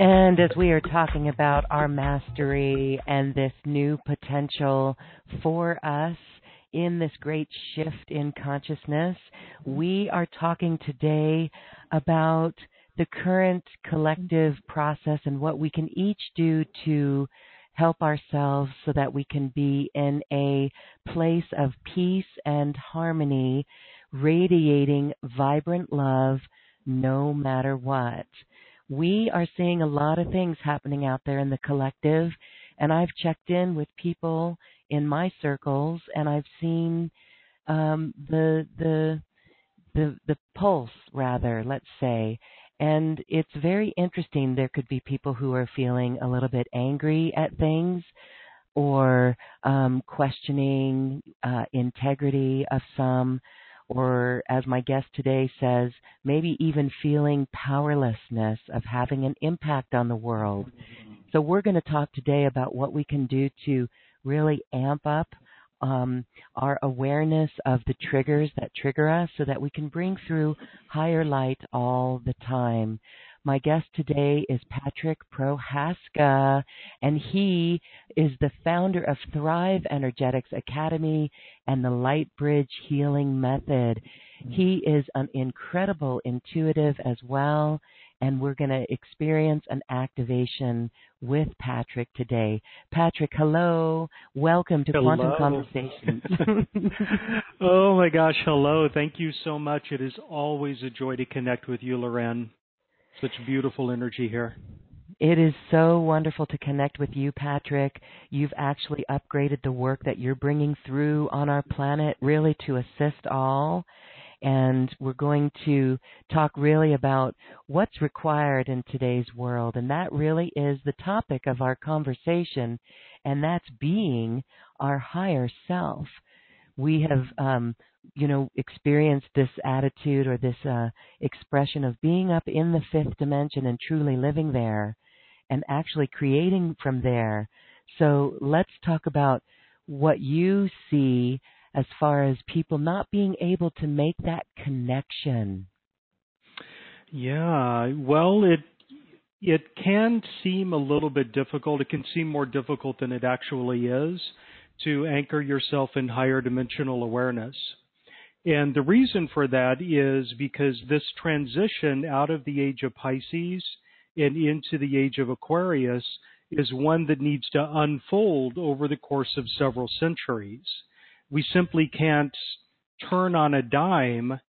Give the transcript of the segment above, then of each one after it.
And as we are talking about our mastery and this new potential for us in this great shift in consciousness, we are talking today about the current collective process and what we can each do to help ourselves so that we can be in a place of peace and harmony, radiating vibrant love no matter what we are seeing a lot of things happening out there in the collective and I've checked in with people in my circles and I've seen um, the the the the pulse rather let's say. And it's very interesting. There could be people who are feeling a little bit angry at things or um, questioning uh, integrity of some or as my guest today says, maybe even feeling powerlessness of having an impact on the world. So we're going to talk today about what we can do to really amp up um, our awareness of the triggers that trigger us so that we can bring through higher light all the time. My guest today is Patrick Prohaska, and he is the founder of Thrive Energetics Academy and the Light Bridge Healing Method. He is an incredible intuitive as well, and we're going to experience an activation with Patrick today. Patrick, hello. Welcome to hello. Quantum Conversations. oh my gosh, hello. Thank you so much. It is always a joy to connect with you, Loren. Such beautiful energy here. It is so wonderful to connect with you, Patrick. You've actually upgraded the work that you're bringing through on our planet really to assist all. And we're going to talk really about what's required in today's world. And that really is the topic of our conversation. And that's being our higher self. We have um, you know, experience this attitude or this uh, expression of being up in the fifth dimension and truly living there and actually creating from there. So let's talk about what you see as far as people not being able to make that connection. Yeah, well, it it can seem a little bit difficult. It can seem more difficult than it actually is to anchor yourself in higher dimensional awareness. And the reason for that is because this transition out of the age of Pisces and into the age of Aquarius is one that needs to unfold over the course of several centuries. We simply can't turn on a dime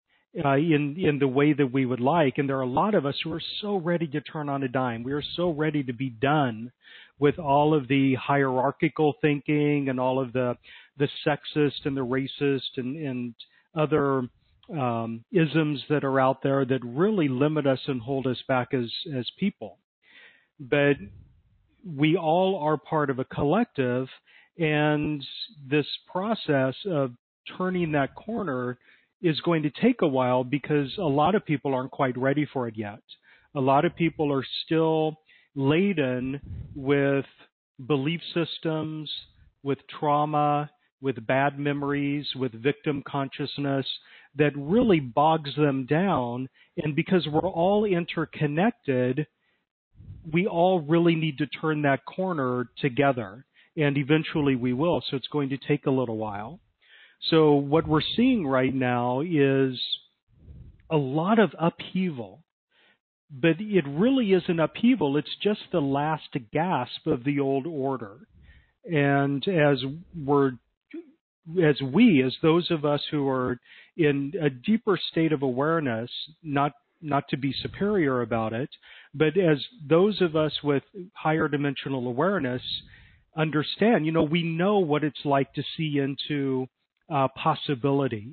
uh, in in the way that we would like, and there are a lot of us who are so ready to turn on a dime. We are so ready to be done with all of the hierarchical thinking and all of the the sexist and the racist and and other um, isms that are out there that really limit us and hold us back as as people. But we all are part of a collective, and this process of turning that corner is going to take a while because a lot of people aren't quite ready for it yet. A lot of people are still laden with belief systems, with trauma, with bad memories, with victim consciousness that really bogs them down. And because we're all interconnected, we all really need to turn that corner together. And eventually we will. So it's going to take a little while. So what we're seeing right now is a lot of upheaval. But it really isn't upheaval, it's just the last gasp of the old order. And as we're as we, as those of us who are in a deeper state of awareness, not not to be superior about it, but as those of us with higher dimensional awareness understand, you know, we know what it's like to see into uh, possibility.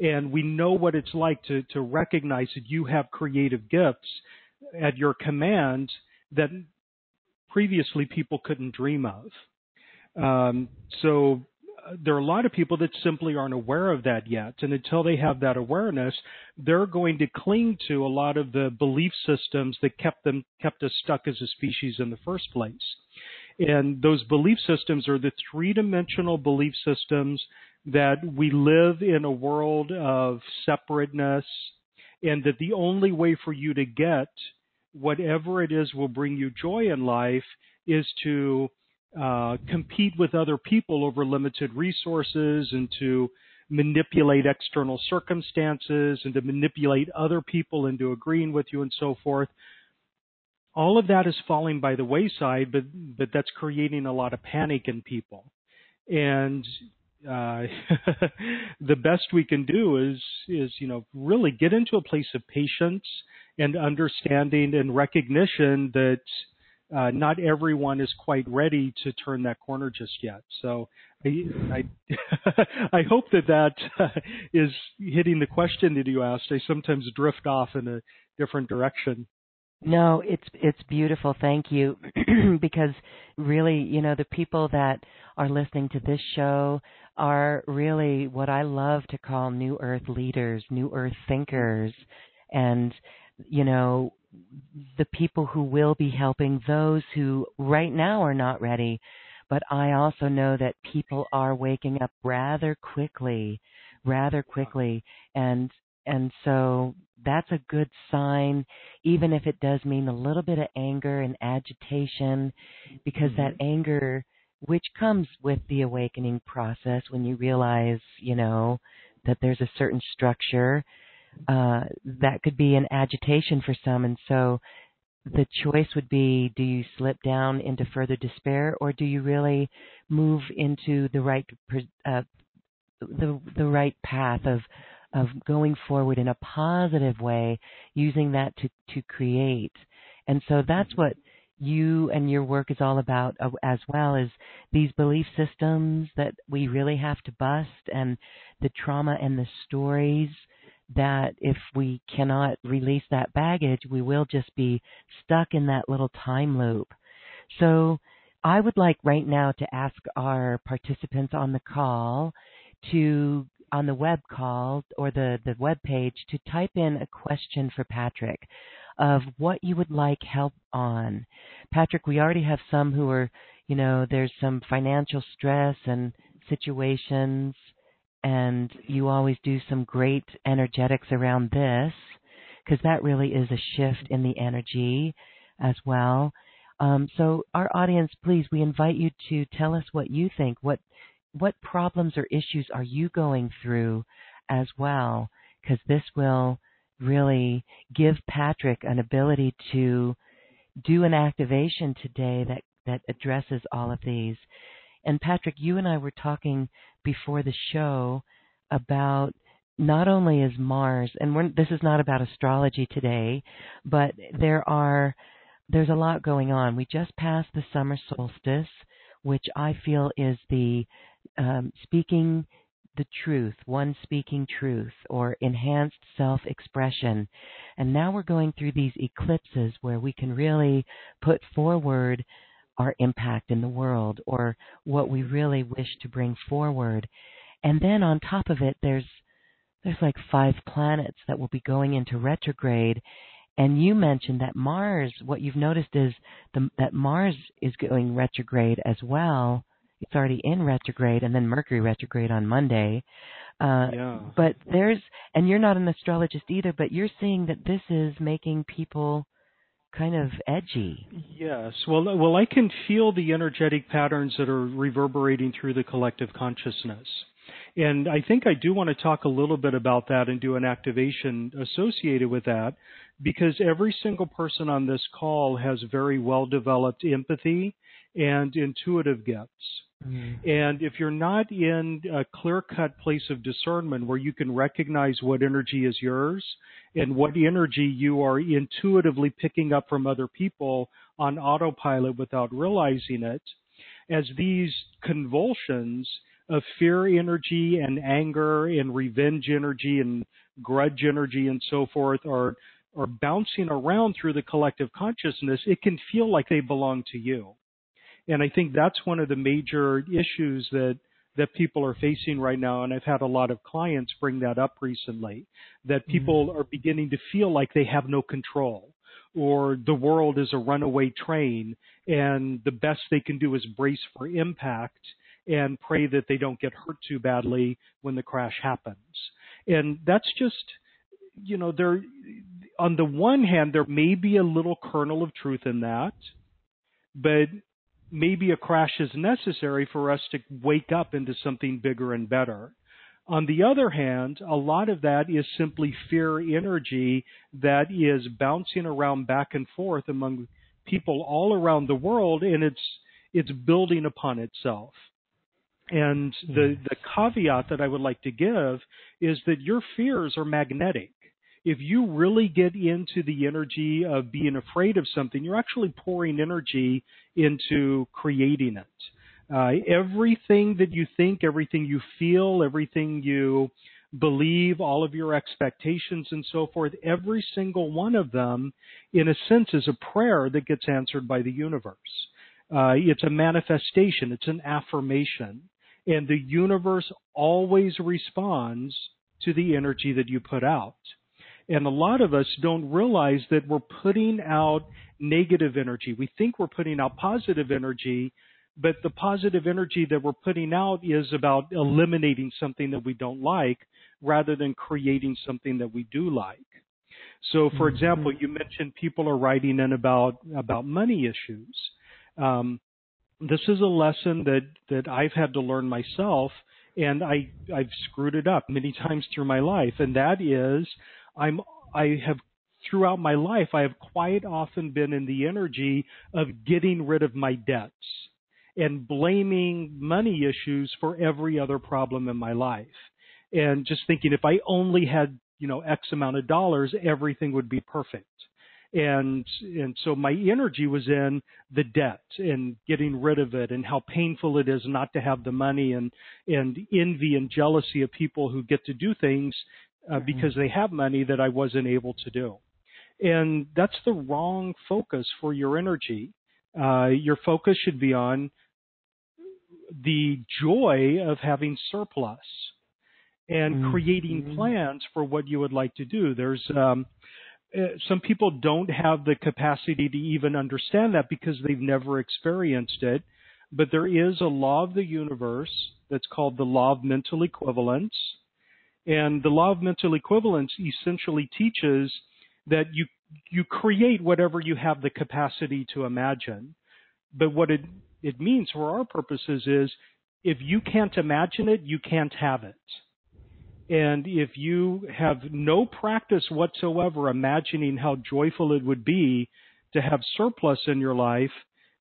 And we know what it's like to, to recognize that you have creative gifts at your command that previously people couldn't dream of. Um, so there are a lot of people that simply aren't aware of that yet. And until they have that awareness, they're going to cling to a lot of the belief systems that kept them kept us stuck as a species in the first place. And those belief systems are the three dimensional belief systems that we live in a world of separateness and that the only way for you to get whatever it is will bring you joy in life is to uh, compete with other people over limited resources and to manipulate external circumstances and to manipulate other people into agreeing with you and so forth. All of that is falling by the wayside, but but that's creating a lot of panic in people. And uh, the best we can do is is you know really get into a place of patience and understanding and recognition that uh, not everyone is quite ready to turn that corner just yet. So I I, I hope that that uh, is hitting the question that you asked. I sometimes drift off in a different direction. No, it's it's beautiful. Thank you. because really, you know, the people that are listening to this show are really what I love to call new earth leaders, new earth thinkers. And you know, the people who will be helping those who right now are not ready. But I also know that people are waking up rather quickly, rather quickly. And and so that's a good sign, even if it does mean a little bit of anger and agitation, because mm-hmm. that anger, which comes with the awakening process when you realize, you know, that there's a certain structure, uh, that could be an agitation for some. And so the choice would be do you slip down into further despair or do you really move into the right uh, the the right path of of going forward in a positive way, using that to, to create. And so that's what you and your work is all about uh, as well as these belief systems that we really have to bust and the trauma and the stories that if we cannot release that baggage, we will just be stuck in that little time loop. So I would like right now to ask our participants on the call to on the web call or the, the web page to type in a question for Patrick of what you would like help on. Patrick, we already have some who are, you know, there's some financial stress and situations, and you always do some great energetics around this because that really is a shift in the energy as well. Um, so, our audience, please, we invite you to tell us what you think. What what problems or issues are you going through as well? Because this will really give Patrick an ability to do an activation today that, that addresses all of these. And Patrick, you and I were talking before the show about not only is Mars, and this is not about astrology today, but there are there's a lot going on. We just passed the summer solstice, which I feel is the um, speaking the truth, one speaking truth, or enhanced self expression. And now we're going through these eclipses where we can really put forward our impact in the world or what we really wish to bring forward. And then on top of it, there's there's like five planets that will be going into retrograde. And you mentioned that Mars, what you've noticed is the, that Mars is going retrograde as well. It's already in retrograde, and then Mercury retrograde on Monday. Uh, yeah. But there's, and you're not an astrologist either, but you're seeing that this is making people kind of edgy. Yes. Well, well, I can feel the energetic patterns that are reverberating through the collective consciousness. And I think I do want to talk a little bit about that and do an activation associated with that because every single person on this call has very well developed empathy and intuitive gifts. Mm-hmm. And if you're not in a clear cut place of discernment where you can recognize what energy is yours and what energy you are intuitively picking up from other people on autopilot without realizing it, as these convulsions of fear energy and anger and revenge energy and grudge energy and so forth are are bouncing around through the collective consciousness, it can feel like they belong to you. And I think that's one of the major issues that that people are facing right now and I've had a lot of clients bring that up recently that mm-hmm. people mm-hmm. are beginning to feel like they have no control or the world is a runaway train and the best they can do is brace for impact and pray that they don't get hurt too badly when the crash happens. And that's just you know there on the one hand there may be a little kernel of truth in that but maybe a crash is necessary for us to wake up into something bigger and better. On the other hand, a lot of that is simply fear energy that is bouncing around back and forth among people all around the world and it's it's building upon itself. And the, hmm. the caveat that I would like to give is that your fears are magnetic if you really get into the energy of being afraid of something, you're actually pouring energy into creating it. Uh, everything that you think, everything you feel, everything you believe, all of your expectations and so forth, every single one of them, in a sense, is a prayer that gets answered by the universe. Uh, it's a manifestation, it's an affirmation. And the universe always responds to the energy that you put out. And a lot of us don't realize that we're putting out negative energy. We think we're putting out positive energy, but the positive energy that we're putting out is about eliminating something that we don't like rather than creating something that we do like. So, for mm-hmm. example, you mentioned people are writing in about about money issues. Um, this is a lesson that that I've had to learn myself, and I I've screwed it up many times through my life, and that is I'm I have throughout my life I have quite often been in the energy of getting rid of my debts and blaming money issues for every other problem in my life. And just thinking if I only had you know x amount of dollars everything would be perfect. And and so my energy was in the debt and getting rid of it and how painful it is not to have the money and and envy and jealousy of people who get to do things uh, mm-hmm. because they have money that I wasn't able to do. And that's the wrong focus for your energy. Uh, your focus should be on the joy of having surplus and mm-hmm. creating plans for what you would like to do. There's um, uh, some people don't have the capacity to even understand that because they've never experienced it. But there is a law of the universe that's called the law of mental equivalence and the law of mental equivalence essentially teaches that you you create whatever you have the capacity to imagine. But what it it means for our purposes is if you can't imagine it, you can't have it. And if you have no practice whatsoever imagining how joyful it would be to have surplus in your life,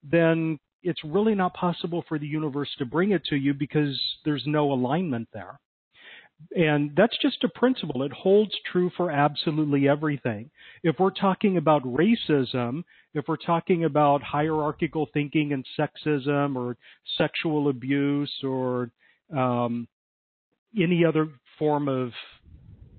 then it's really not possible for the universe to bring it to you because there's no alignment there. And that's just a principle. It holds true for absolutely everything. If we're talking about racism, if we're talking about hierarchical thinking and sexism or sexual abuse or um, any other form of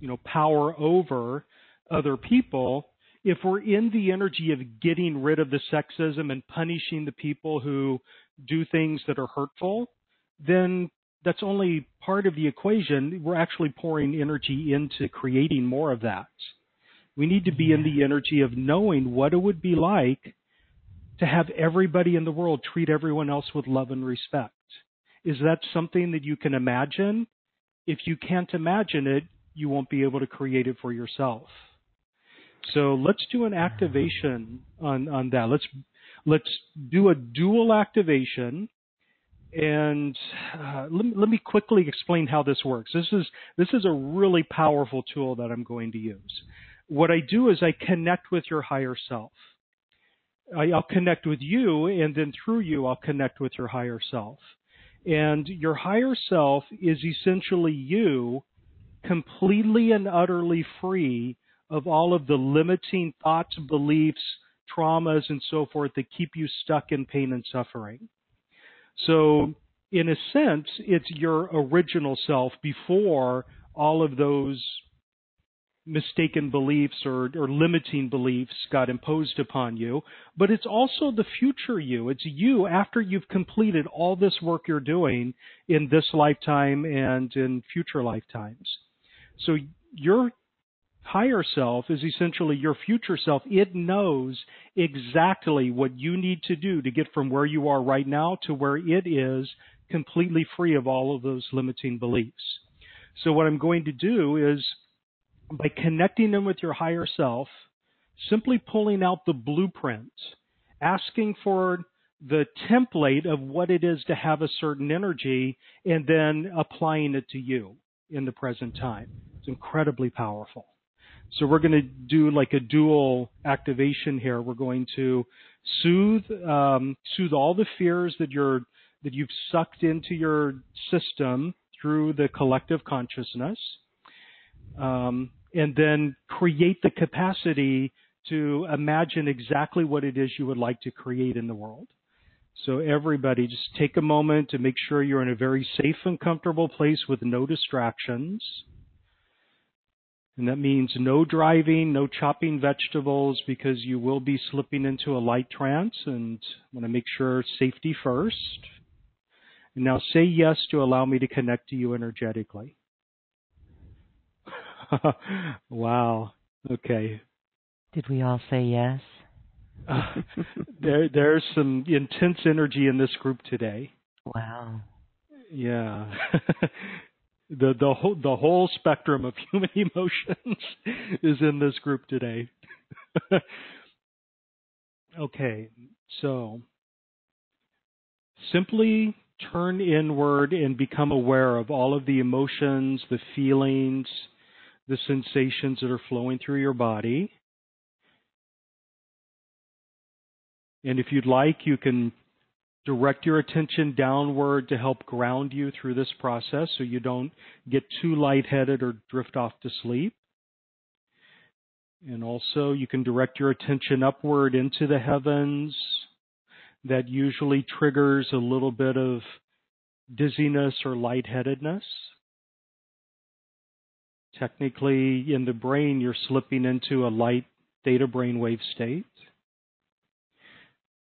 you know power over other people, if we're in the energy of getting rid of the sexism and punishing the people who do things that are hurtful, then that's only part of the equation. We're actually pouring energy into creating more of that. We need to be yeah. in the energy of knowing what it would be like to have everybody in the world treat everyone else with love and respect. Is that something that you can imagine? If you can't imagine it, you won't be able to create it for yourself. So let's do an activation on, on that. Let's let's do a dual activation and uh, let, me, let me quickly explain how this works. This is this is a really powerful tool that I'm going to use. What I do is I connect with your higher self. I, I'll connect with you, and then through you, I'll connect with your higher self. And your higher self is essentially you, completely and utterly free of all of the limiting thoughts, beliefs, traumas, and so forth that keep you stuck in pain and suffering. So, in a sense, it's your original self before all of those mistaken beliefs or, or limiting beliefs got imposed upon you, but it's also the future you. It's you after you've completed all this work you're doing in this lifetime and in future lifetimes. So your higher self is essentially your future self. It knows exactly what you need to do to get from where you are right now to where it is completely free of all of those limiting beliefs. So what I'm going to do is by connecting them with your higher self, simply pulling out the blueprint, asking for the template of what it is to have a certain energy, and then applying it to you in the present time. It's incredibly powerful. So we're going to do like a dual activation here. We're going to soothe um, soothe all the fears that you're that you've sucked into your system through the collective consciousness, um, and then create the capacity to imagine exactly what it is you would like to create in the world. So everybody, just take a moment to make sure you're in a very safe and comfortable place with no distractions. And that means no driving, no chopping vegetables because you will be slipping into a light trance and I want to make sure safety first. And now say yes to allow me to connect to you energetically. wow. Okay. Did we all say yes? uh, there, there's some intense energy in this group today. Wow. Yeah. the the whole the whole spectrum of human emotions is in this group today. okay, so simply turn inward and become aware of all of the emotions, the feelings, the sensations that are flowing through your body. And if you'd like, you can direct your attention downward to help ground you through this process so you don't get too lightheaded or drift off to sleep. And also, you can direct your attention upward into the heavens. That usually triggers a little bit of dizziness or lightheadedness. Technically, in the brain, you're slipping into a light theta brainwave state.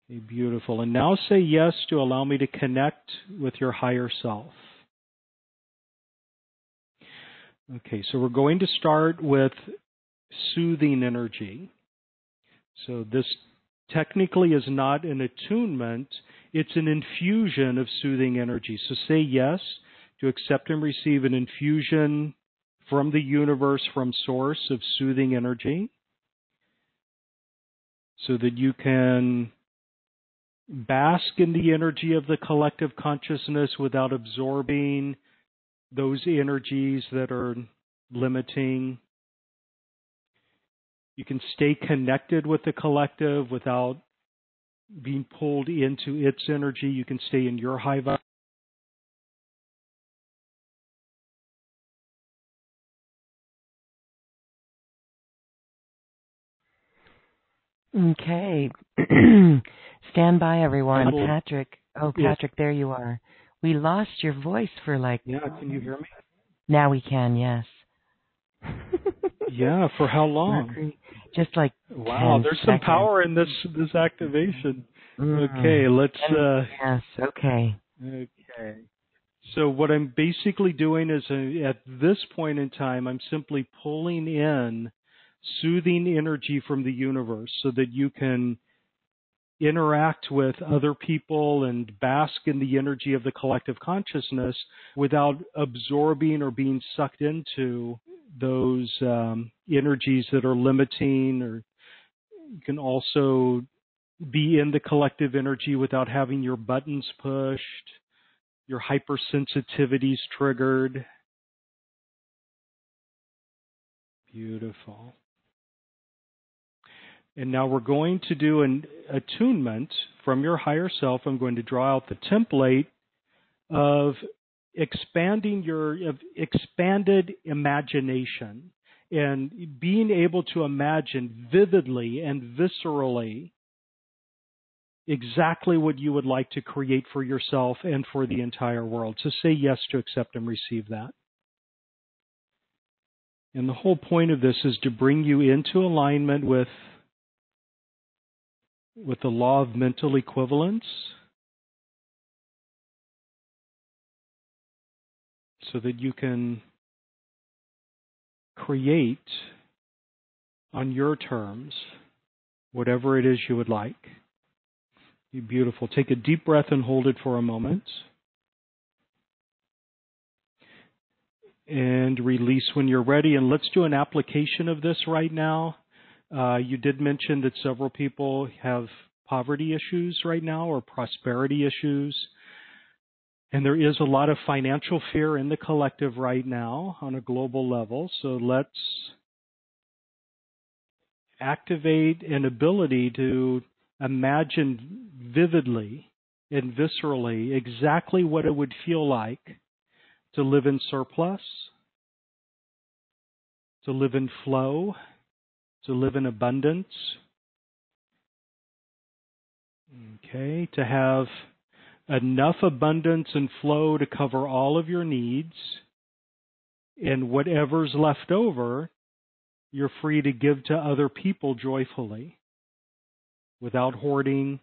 Beautiful. And now say yes to allow me to connect with your higher self. Okay, so we're going to start with soothing energy. So this technically is not an attunement, it's an infusion of soothing energy. So say yes to accept and receive an infusion from the universe, from source of soothing energy, so that you can bask in the energy of the collective consciousness without absorbing those energies that are limiting. You can stay connected with the collective without being pulled into its energy. You can stay in your high vibe. Okay. Stand by, everyone. Patrick. Oh, Patrick, yes. there you are. We lost your voice for like. Yeah, can you hear me? Now we can, yes. yeah, for how long? Just like. Wow, there's seconds. some power in this this activation. Mm. Okay, let's. uh Yes. Okay. Okay. So what I'm basically doing is uh, at this point in time, I'm simply pulling in soothing energy from the universe so that you can interact with other people and bask in the energy of the collective consciousness without absorbing or being sucked into those um, energies that are limiting or you can also be in the collective energy without having your buttons pushed your hypersensitivities triggered. Beautiful and now we're going to do an attunement from your higher self. I'm going to draw out the template of expanding your of expanded imagination and being able to imagine vividly and viscerally exactly what you would like to create for yourself and for the entire world. So say yes to accept and receive that. And the whole point of this is to bring you into alignment with with the law of mental equivalence so that you can create on your terms whatever it is you would like. Be beautiful. Take a deep breath and hold it for a moment. And release when you're ready. And let's do an application of this right now. Uh, you did mention that several people have poverty issues right now or prosperity issues. And there is a lot of financial fear in the collective right now on a global level. So let's activate an ability to imagine vividly and viscerally exactly what it would feel like to live in surplus, to live in flow, to live in abundance. Okay, to have enough abundance and flow to cover all of your needs, and whatever's left over, you're free to give to other people joyfully without hoarding,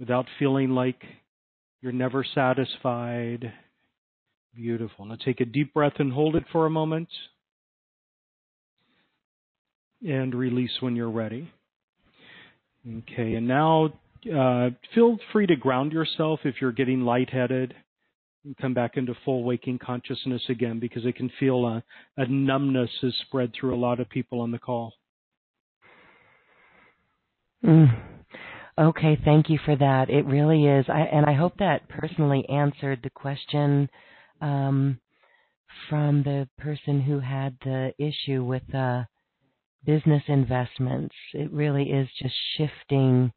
without feeling like you're never satisfied. Beautiful. Now take a deep breath and hold it for a moment and release when you're ready. Okay, and now uh, feel free to ground yourself if you're getting lightheaded. And come back into full waking consciousness again because it can feel a, a numbness is spread through a lot of people on the call. Mm. Okay, thank you for that. It really is, I, and I hope that personally answered the question um, from the person who had the issue with uh, business investments. It really is just shifting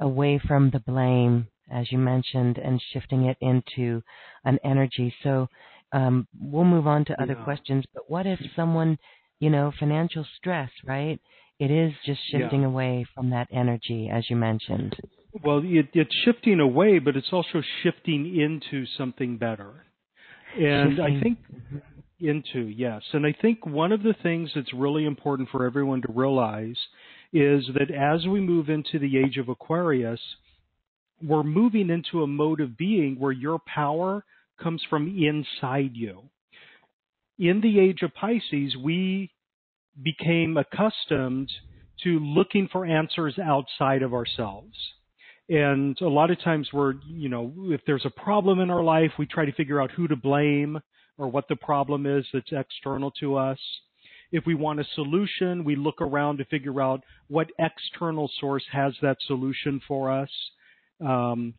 away from the blame, as you mentioned, and shifting it into an energy. So um, we'll move on to other yeah. questions. But what if someone, you know, financial stress, right? It is just shifting yeah. away from that energy, as you mentioned. Well, it, it's shifting away, but it's also shifting into something better. And shifting. I think mm-hmm into, yes. And I think one of the things that's really important for everyone to realize is that as we move into the age of Aquarius, we're moving into a mode of being where your power comes from inside you. In the age of Pisces, we became accustomed to looking for answers outside of ourselves. And a lot of times we're, you know, if there's a problem in our life, we try to figure out who to blame or what the problem is that's external to us. If we want a solution, we look around to figure out what external source has that solution for us. Um,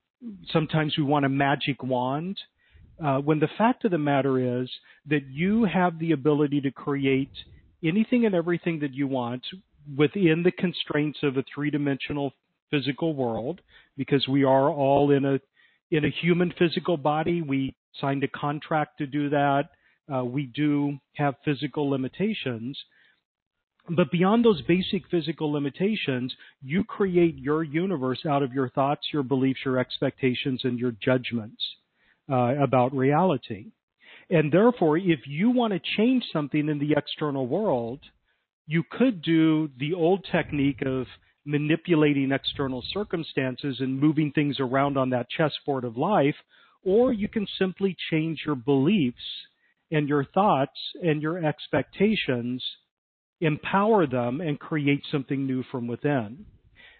sometimes we want a magic wand. Uh, when the fact of the matter is that you have the ability to create anything and everything that you want within the constraints of a three-dimensional physical world, because we are all in a in a human physical body. We signed a contract to do that. Uh, we do have physical limitations. But beyond those basic physical limitations, you create your universe out of your thoughts, your beliefs, your expectations, and your judgments uh, about reality. And therefore, if you want to change something in the external world, you could do the old technique of manipulating external circumstances and moving things around on that chessboard of life, or you can simply change your beliefs and your thoughts and your expectations, empower them, and create something new from within.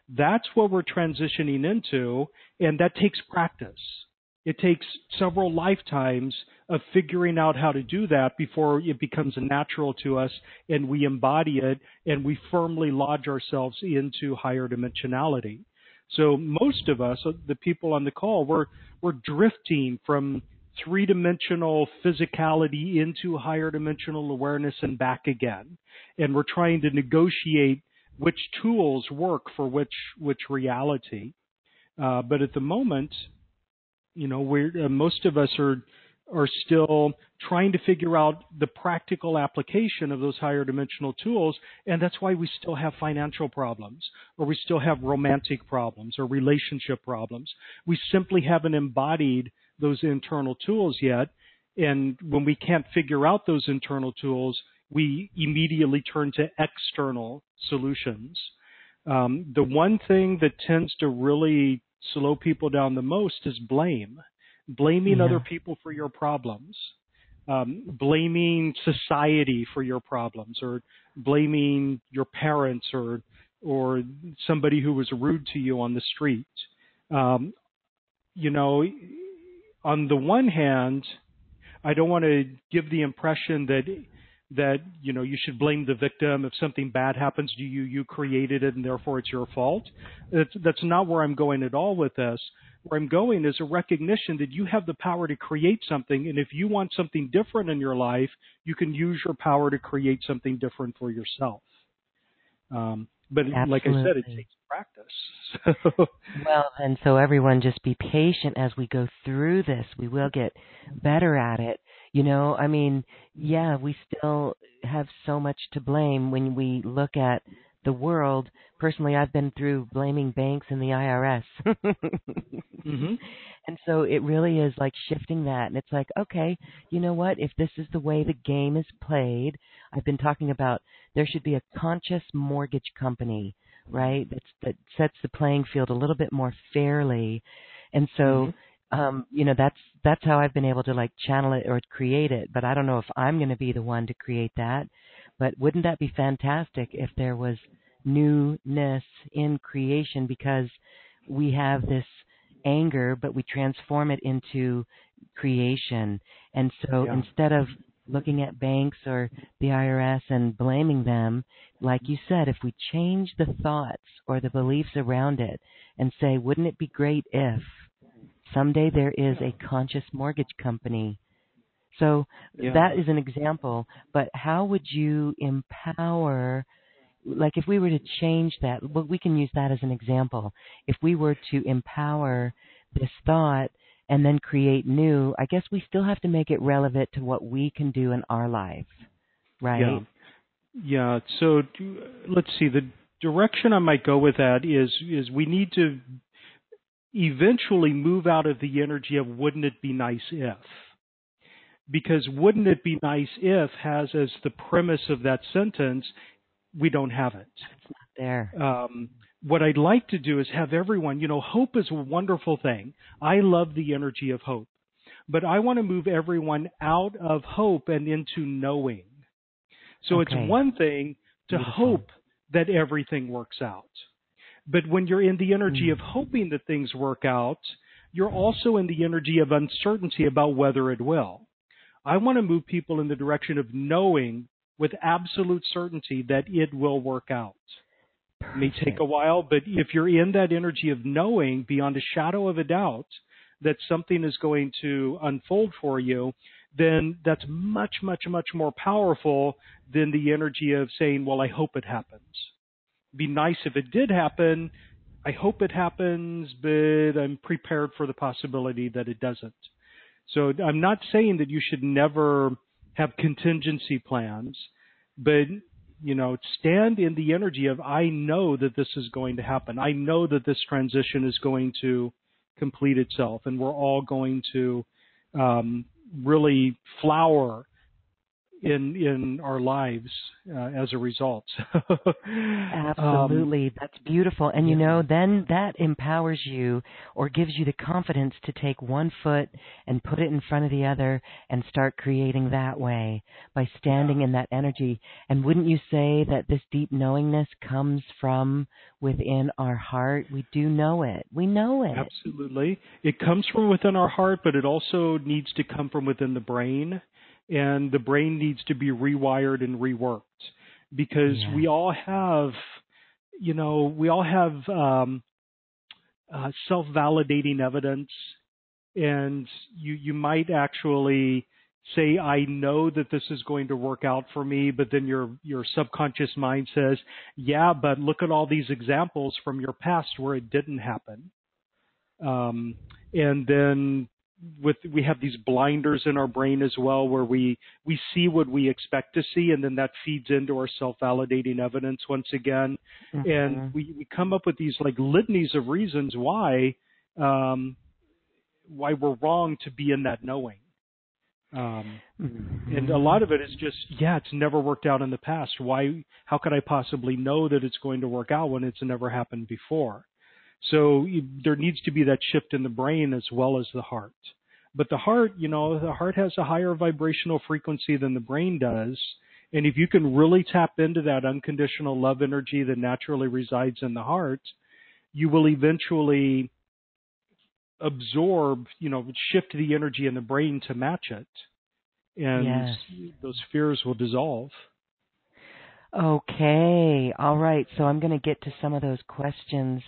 That's what we're transitioning into, and that takes practice. It takes several lifetimes of figuring out how to do that before it becomes natural to us and we embody it and we firmly lodge ourselves into higher dimensionality. So most of us, the people on the call, we're, we're drifting from three dimensional physicality into higher dimensional awareness and back again. And we're trying to negotiate which tools work for which, which reality. Uh, but at the moment, you know, we're, uh, most of us are are still trying to figure out the practical application of those higher dimensional tools, and that's why we still have financial problems, or we still have romantic problems, or relationship problems. We simply haven't embodied those internal tools yet, and when we can't figure out those internal tools, we immediately turn to external solutions. Um, the one thing that tends to really slow people down the most is blame. Blaming yeah. other people for your problems, um, blaming society for your problems, or blaming your parents or or somebody who was rude to you on the street. Um, you know, on the one hand, I don't want to give the impression that that you know you should blame the victim. If something bad happens to you you created it and therefore it's your fault. That's that's not where i'm going at all with this. Where i'm going is a recognition that you have the power to create something and if you want something different in your life you can use your power to create something different for yourself. Um, but Absolutely. like i said it takes practice. Well and so everyone just be patient as we go through this. We will get better at it you know, I mean, yeah, we still have so much to blame when we look at the world. Personally, I've been through blaming banks and the IRS. mm-hmm. And so it really is like shifting that. And it's like, okay, you know what? If this is the way the game is played, I've been talking about there should be a conscious mortgage company, right? That's, that sets the playing field a little bit more fairly. And so, mm-hmm um, you know, that's that's how I've been able to like channel it or create it. But I don't know if I'm going to be the one to create that. But wouldn't that be fantastic if there was newness in creation because we have this anger, but we transform it into creation. And so yeah. instead of looking at banks or the IRS and blaming them, like you said, if we change the thoughts or the beliefs around it and say, wouldn't it be great if, Someday there is a conscious mortgage company. So yeah. that is an example. But how would you empower, like if we were to change that, well, we can use that as an example. If we were to empower this thought and then create new, I guess we still have to make it relevant to what we can do in our life, right? Yeah. Yeah. So let's see. The direction I might go with that is is we need to eventually move out of the energy of wouldn't it be nice if. Because wouldn't it be nice if has as the premise of that sentence, we don't have it. It's not there. Um, what I'd like to do is have everyone, you know, hope is a wonderful thing. I love the energy of hope. But I want to move everyone out of hope and into knowing. So okay. it's one thing to Beautiful. hope that everything works out. But when you're in the energy of hmm. hoping that things work out, you're also in the energy of uncertainty about whether it will. I want to move people in the direction of knowing with absolute certainty that it will work out. It may take a while, but if you're in that energy of knowing beyond a shadow of a doubt that something is going to unfold for you, then that's much, much, much more powerful than the energy of saying, well, I hope it happens be nice if it did happen. I hope it happens, but I'm prepared for the possibility that it doesn't. So I'm not saying that you should never have contingency plans, but you know, stand in the energy of I know that this is going to happen. I know that this transition is going to complete itself, and we're all going to um, really flower in in our lives uh, as a result. Absolutely, um, that's beautiful. And you know, then that empowers you or gives you the confidence to take one foot and put it in front of the other and start creating that way by standing in that energy. And wouldn't you say that this deep knowingness comes from within our heart? We do know it. We know it. Absolutely. It comes from within our heart, but it also needs to come from within the brain and the brain needs to be rewired and reworked because yeah. we all have, you know, we all have um, uh, self-validating evidence, and you you might actually say I know that this is going to work out for me, but then your your subconscious mind says, yeah, but look at all these examples from your past where it didn't happen. Um, and then with we have these blinders in our brain as well where we we see what we expect to see and then that feeds into our self-validating evidence once again mm-hmm. and we, we come up with these like litanies of reasons why um, why we're wrong to be in that knowing um, mm-hmm. and a lot of it is just yeah it's never worked out in the past why how could i possibly know that it's going to work out when it's never happened before so there needs to be that shift in the brain as well as the heart. But the heart, you know, the heart has a higher vibrational frequency than the brain does. And if you can really tap into that unconditional love energy that naturally resides in the heart, you will eventually absorb, you know, shift the energy in the brain to match it. And yes. those fears will dissolve. Okay. All right. So I'm going to get to some of those questions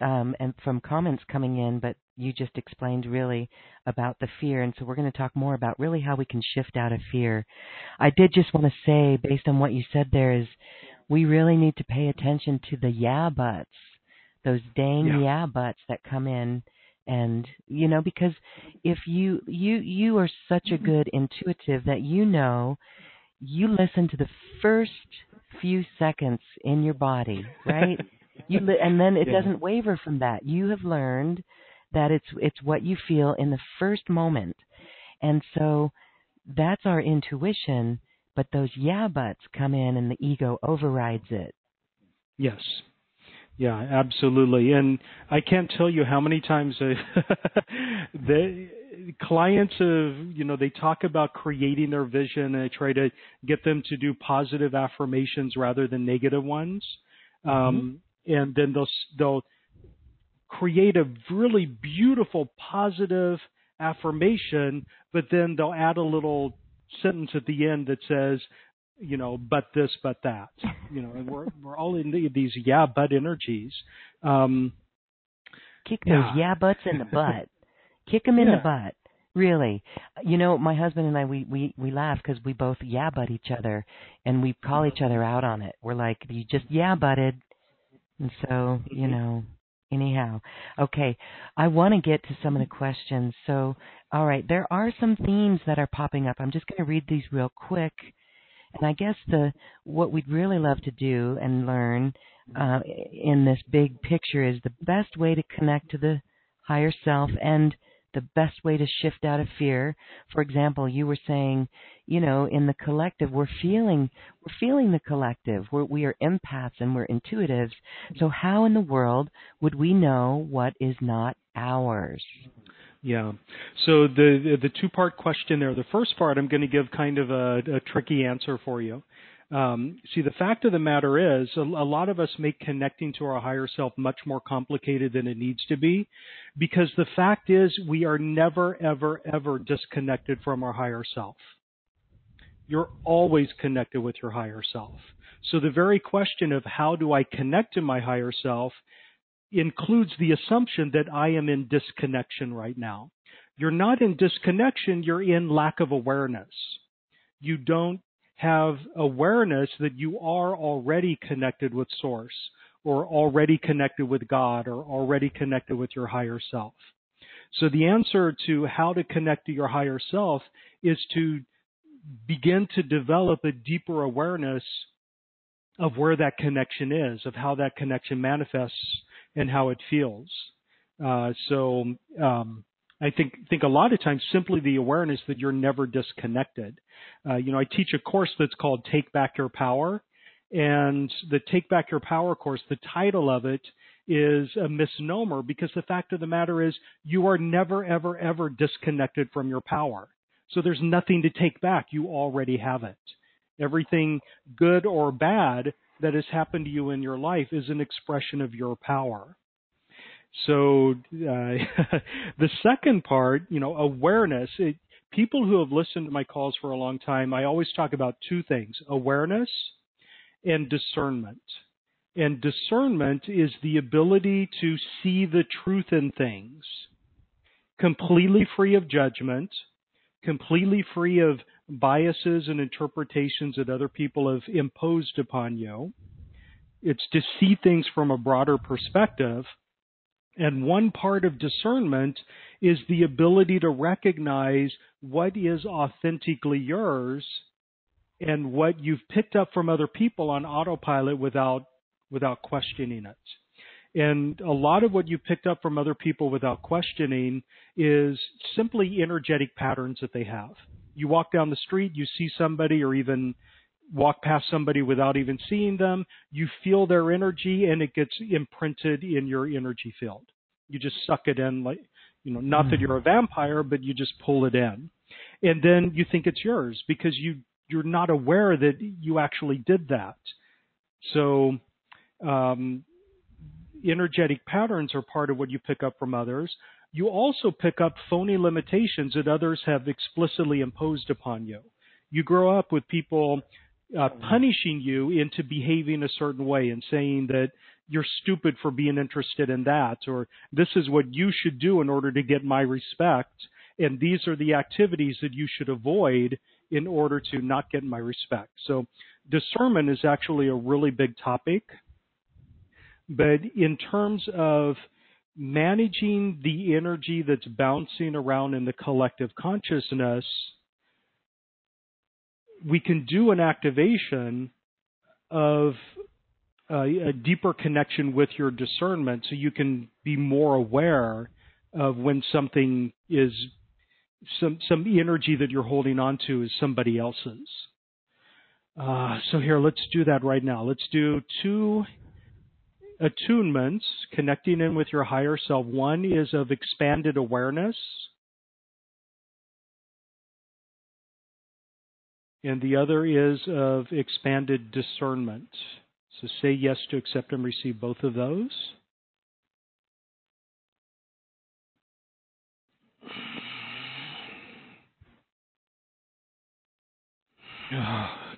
um, and from comments coming in, but you just explained really about the fear. And so we're going to talk more about really how we can shift out of fear. I did just want to say, based on what you said there, is we really need to pay attention to the yeah buts, those dang yeah, yeah buts that come in and you know because if you you you are such a good intuitive that you know you listen to the first few seconds in your body right you li- and then it yeah. doesn't waver from that. You have learned that it's it's what you feel in the first moment, and so that's our intuition. But those yeah buts come in, and the ego overrides it. Yes. Yeah, absolutely. And I can't tell you how many times the clients have, you know, they talk about creating their vision and I try to get them to do positive affirmations rather than negative ones. Mm-hmm. Um, and then they'll they'll create a really beautiful positive affirmation, but then they'll add a little sentence at the end that says, you know, but this, but that. You know, and we're we're all in the, these yeah, but energies. Um, Kick those yeah, yeah butts in the butt. Kick them in yeah. the butt. Really, you know, my husband and I we we we laugh because we both yeah but each other, and we call each other out on it. We're like, you just yeah butted, and so, you mm-hmm. know, anyhow. Okay, I want to get to some of the questions. So, all right, there are some themes that are popping up. I'm just going to read these real quick. And I guess the what we'd really love to do and learn uh, in this big picture is the best way to connect to the higher self and the best way to shift out of fear. For example, you were saying, you know, in the collective, we're feeling we're feeling the collective. We're, we are empaths and we're intuitives. So how in the world would we know what is not ours? Yeah. So the the two part question there. The first part, I'm going to give kind of a, a tricky answer for you. Um, see, the fact of the matter is, a, a, lot of us make connecting to our higher self much more complicated than it needs to be, because the fact is, we are never, ever, ever disconnected from our higher self. You're always connected with your higher self. So the very question of how do I connect to my higher self includes the assumption that I am in disconnection right now. You're not in disconnection, you're in lack of awareness. You don't have awareness that you are already connected with Source or already connected with God or already connected with your higher self. So the answer to how to connect to your higher self is to begin to develop a deeper awareness of where that connection is, of how that connection manifests and how it feels. Uh, so um, I think think a lot of times simply the awareness that you're never disconnected. Uh, you know, I teach a course that's called Take Back Your Power, and the Take Back Your Power course, the title of it is a misnomer because the fact of the matter is you are never ever ever disconnected from your power. So there's nothing to take back. You already have it. Everything good or bad that has happened to you in your life is an expression of your power. So uh, the second part, you know, awareness. It, people who have listened to my calls for a long time, I always talk about two things: awareness and discernment. And discernment is the ability to see the truth in things, completely free of judgment, completely free of biases and interpretations that other people have imposed upon you. It's to see things from a broader perspective and one part of discernment is the ability to recognize what is authentically yours and what you've picked up from other people on autopilot without without questioning it. And a lot of what you picked up from other people without questioning is simply energetic patterns that they have. You walk down the street, you see somebody or even walk past somebody without even seeing them, you feel their energy and it gets imprinted in your energy field. You just suck it in like, you know, not that mm-hmm. you're a vampire, but you just pull it in. And then you think it's yours because you, you're not aware that you actually did that. So, um, energetic patterns are part of what you pick up from others. You also pick up phony limitations that others have explicitly imposed upon you. You grow up with people uh, punishing you into behaving a certain way and saying that you're stupid for being interested in that, or this is what you should do in order to get my respect, and these are the activities that you should avoid in order to not get my respect. So discernment is actually a really big topic. But in terms of managing the energy that's bouncing around in the collective consciousness, we can do an activation of a deeper connection with your discernment so you can be more aware of when something is some some energy that you're holding on to is somebody else's. Uh, so here, let's do that right now. Let's do two attunements connecting in with your higher self. One is of expanded awareness. And the other is of expanded discernment. So say yes to accept and receive both of those.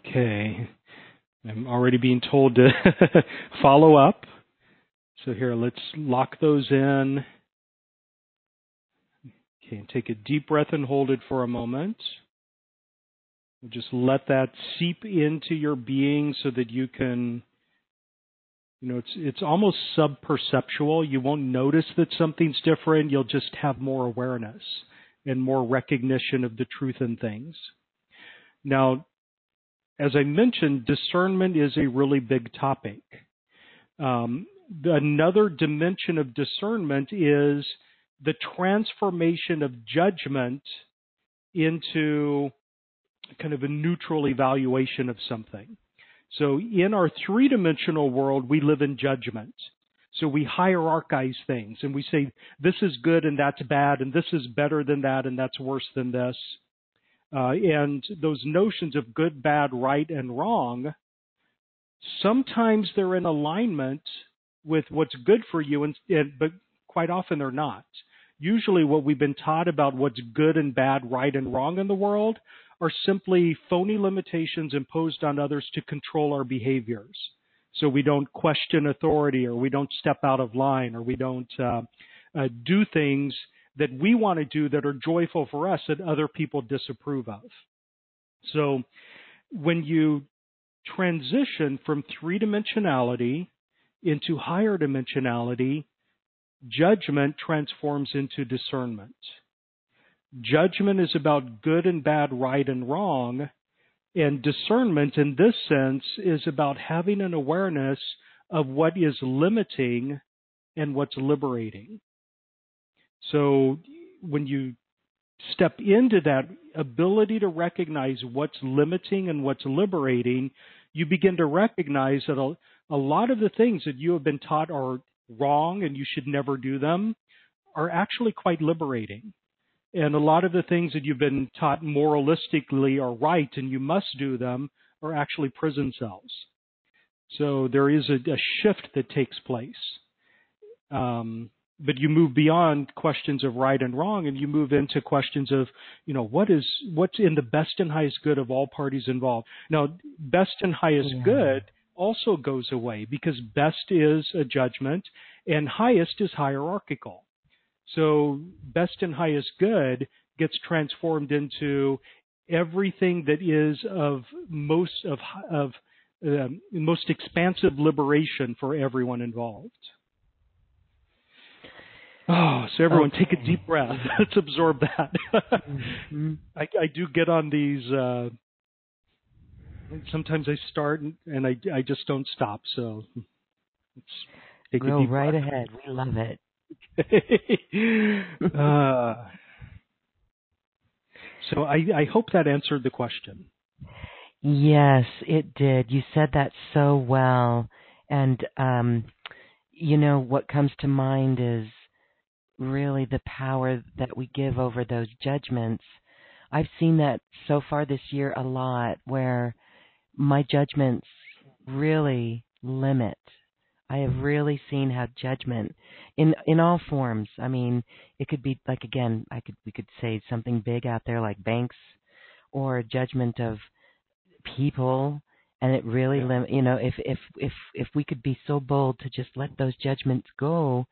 Okay. I'm already being told to follow up. So here, let's lock those in. Okay, and take a deep breath and hold it for a moment. Just let that seep into your being so that you can you know, it's it's almost subperceptual. You won't notice that something's different. You'll just have more awareness and more recognition of the truth in things. Now, as I mentioned, discernment is a really big topic. Um, another dimension of discernment is the transformation of judgment into kind of a neutral evaluation of something. So in our three dimensional world, we live in judgment. So we hierarchize things and we say this is good and that's bad and this is better than that and that's worse than this. Uh, and those notions of good, bad, right, and wrong, sometimes they're in alignment with what's good for you, and, and but quite often they're not. Usually, what we've been taught about what's good and bad, right and wrong in the world are simply phony limitations imposed on others to control our behaviors. So we don't question authority or we don't step out of line or we don't uh, uh, do things that we want to do that are joyful for us that other people disapprove of. So when you transition from three dimensionality into higher dimensionality, judgment transforms into discernment. Judgment is about good and bad, right and wrong. And discernment in this sense is about having an awareness of what is limiting and what's liberating. So when you step into that ability to recognize what's limiting and what's liberating, you begin to recognize that a, a lot of the things that you have been taught are wrong and you should never do them are actually quite liberating. And a lot of the things that you've been taught moralistically are right and you must do them are actually prison cells. So there is a, a shift that takes place. Um, but you move beyond questions of right and wrong and you move into questions of you know what is what's in the best and highest good of all parties involved now best and highest yeah. good also goes away because best is a judgment and highest is hierarchical so best and highest good gets transformed into everything that is of most of of um, most expansive liberation for everyone involved Oh, so everyone okay. take a deep breath. Let's absorb that. mm-hmm. I, I, do get on these. Uh, sometimes I start and, and I, I just don't stop. So take Go right breath. ahead. We love it. uh, so I, I hope that answered the question. Yes, it did. You said that so well. And, um, you know, what comes to mind is really the power that we give over those judgments. I've seen that so far this year a lot where my judgments really limit. I have really seen how judgment in in all forms. I mean, it could be like again, I could we could say something big out there like banks or judgment of people and it really yeah. lim- you know if if if if we could be so bold to just let those judgments go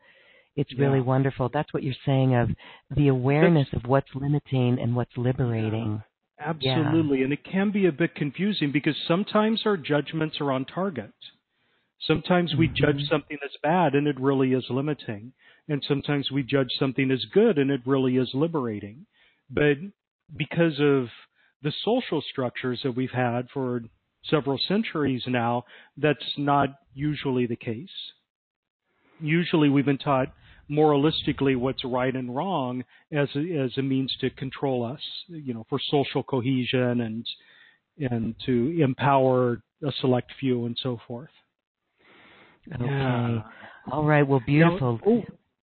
it's really yeah. wonderful. That's what you're saying of the awareness That's, of what's limiting and what's liberating. Yeah, absolutely. And it can be a bit confusing because sometimes our judgments are on target. Sometimes we mm-hmm. judge something as bad and it really is limiting. And sometimes we judge something as good and it really is liberating. But because of the social structures that we've had for several centuries now, that's not usually the case usually we've been taught moralistically what's right and wrong as a, as a means to control us, you know, for social cohesion and and to empower a select few and so forth. Okay. All right. Well, beautiful. oh,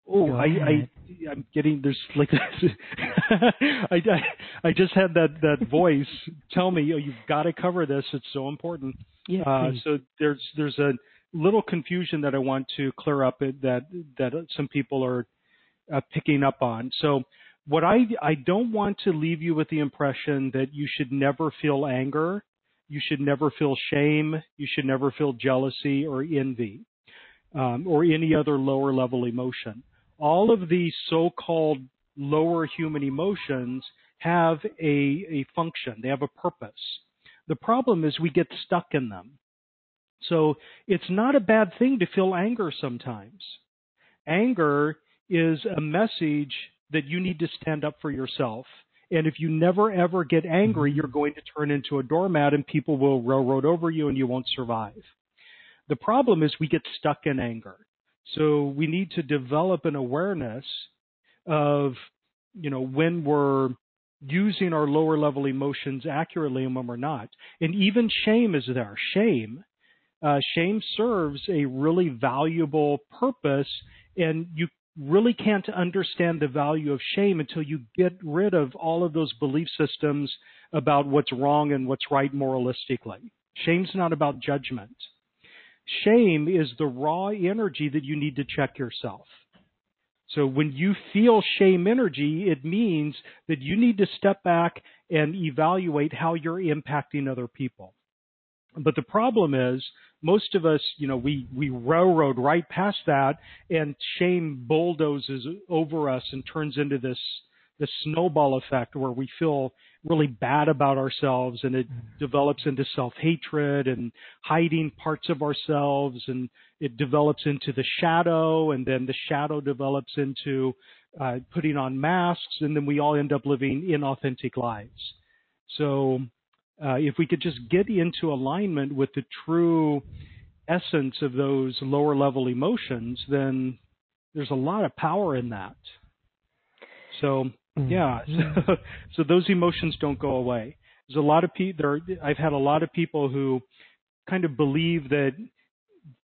oh I, I, I'm getting there's like. I, I, I just had that that voice tell me, oh, you've got to cover this. It's so important. Yeah. Uh, so there's there's a little confusion that I want to clear up that that some people are uh, picking up on. So what I I don't want to leave you with the impression that you should never feel anger, you should never feel shame, you should never feel jealousy or envy, um, or any other lower level emotion. All of these so-called lower human emotions have a, a function. They have a purpose. The problem is we get stuck in them. So it's not a bad thing to feel anger sometimes. Anger is a message that you need to stand up for yourself. And if you never ever get angry, you're going to turn into a doormat and people will railroad over you and you won't survive. The problem is we get stuck in anger. So we need to develop an awareness of, you know, when we're using our lower level emotions accurately and when we're not. And even shame is there. Shame uh, shame serves a really valuable purpose, and you really can't understand the value of shame until you get rid of all of those belief systems about what's wrong and what's right moralistically. Shame's not about judgment. Shame is the raw energy that you need to check yourself. So when you feel shame energy, it means that you need to step back and evaluate how you're impacting other people. But the problem is most of us, you know, we, we railroad right past that and shame bulldozes over us and turns into this, this snowball effect where we feel really bad about ourselves and it develops into self-hatred and hiding parts of ourselves and it develops into the shadow and then the shadow develops into uh, putting on masks and then we all end up living inauthentic lives. So uh, if we could just get into alignment with the true essence of those lower level emotions, then there's a lot of power in that. So yeah, Mm-hmm. so, so those emotions don't go away. There's a lot of people. There, I've had a lot of people who kind of believe that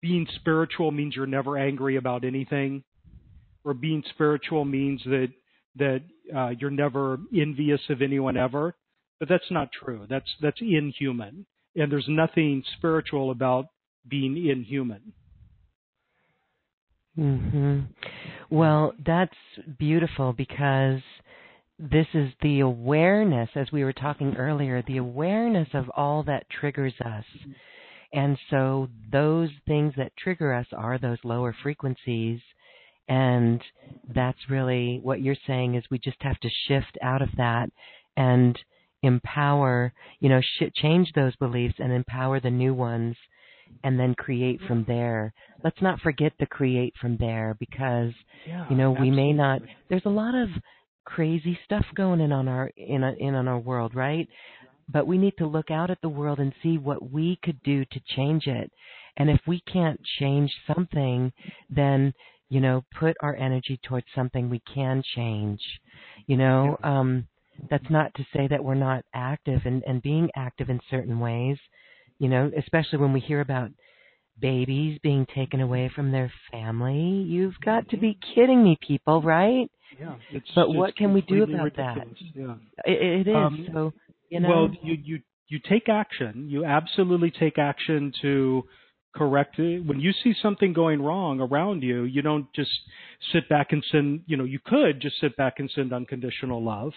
being spiritual means you're never angry about anything, or being spiritual means that that uh, you're never envious of anyone ever. But that's not true. That's that's inhuman, and there's nothing spiritual about being inhuman. hmm Well, that's beautiful because this is the awareness, as we were talking earlier, the awareness of all that triggers us. And so those things that trigger us are those lower frequencies. And that's really what you're saying is we just have to shift out of that and empower, you know, sh- change those beliefs and empower the new ones and then create from there. Let's not forget to create from there because Yeah, you know we may not there's a lot of crazy stuff going in on our in a, in on our world, right? But we need to look out at the world and see what we could do to change it. And if we can't change something, then you know, put our energy towards something we can change. You know, um that's not to say that we're not active and, and being active in certain ways, you know, especially when we hear about babies being taken away from their family. You've got to be kidding me, people, right? Yeah, it's, But it's what can we do about that? Yeah. It, it is. Um, so, you know. Well, you you you take action. You absolutely take action to correct it. When you see something going wrong around you, you don't just sit back and send. You know, you could just sit back and send unconditional love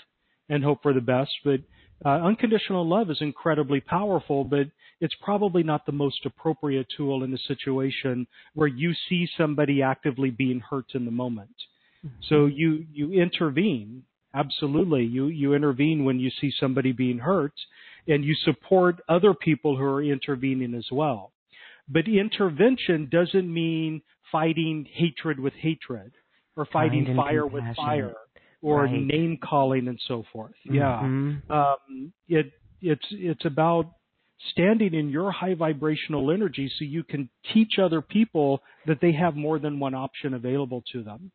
and hope for the best, but uh, unconditional love is incredibly powerful, but it's probably not the most appropriate tool in a situation where you see somebody actively being hurt in the moment. So you you intervene. Absolutely, you you intervene when you see somebody being hurt, and you support other people who are intervening as well. But intervention doesn't mean fighting hatred with hatred, or fighting fire with fire, or Right. name calling and so forth. Yeah, Mhm. um, it it's it's about standing in your high vibrational energy so you can teach other people that they have more than one option available to them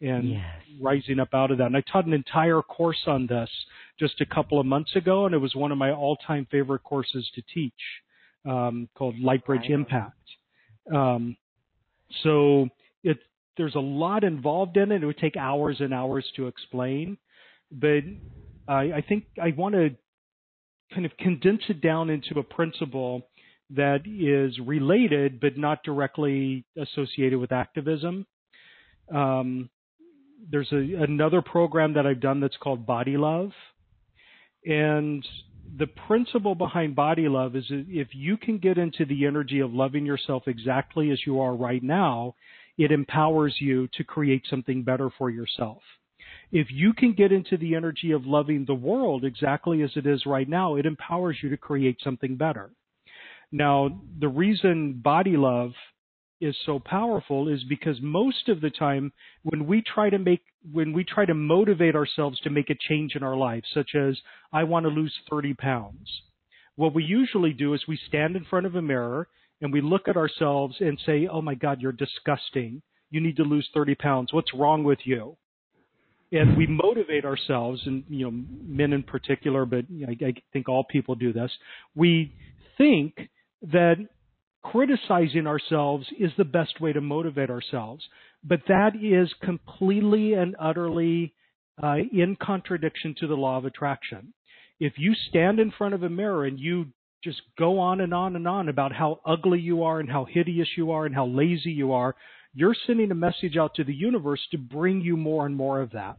and Yes. rising up out of that. And I taught an entire course on this just a couple of months ago, and it was one of my all-time favorite courses to teach, um, called Lightbridge Impact. Um, so there's a lot involved in it. It would take hours and hours to explain, but I, I think I want to kind of condense it down into a principle that is related but not directly associated with activism. Um, there's a, another program that I've done that's called Body Love. And the principle behind Body Love is if you can get into the energy of loving yourself exactly as you are right now, it empowers you to create something better for yourself. If you can get into the energy of loving the world exactly as it is right now, it empowers you to create something better. Now, the reason body love is so powerful is because most of the time when we try to make when we try to motivate ourselves to make a change in our life such as i want to lose 30 pounds what we usually do is we stand in front of a mirror and we look at ourselves and say oh my god you're disgusting you need to lose 30 pounds what's wrong with you and we motivate ourselves and you know men in particular but you know, I, I think all people do this we think that criticizing ourselves is the best way to motivate ourselves. But that is completely and utterly uh, in contradiction to the law of attraction. If you stand in front of a mirror and you just go on and on and on about how ugly you are and how hideous you are and how lazy you are, you're sending a message out to the universe to bring you more and more of that.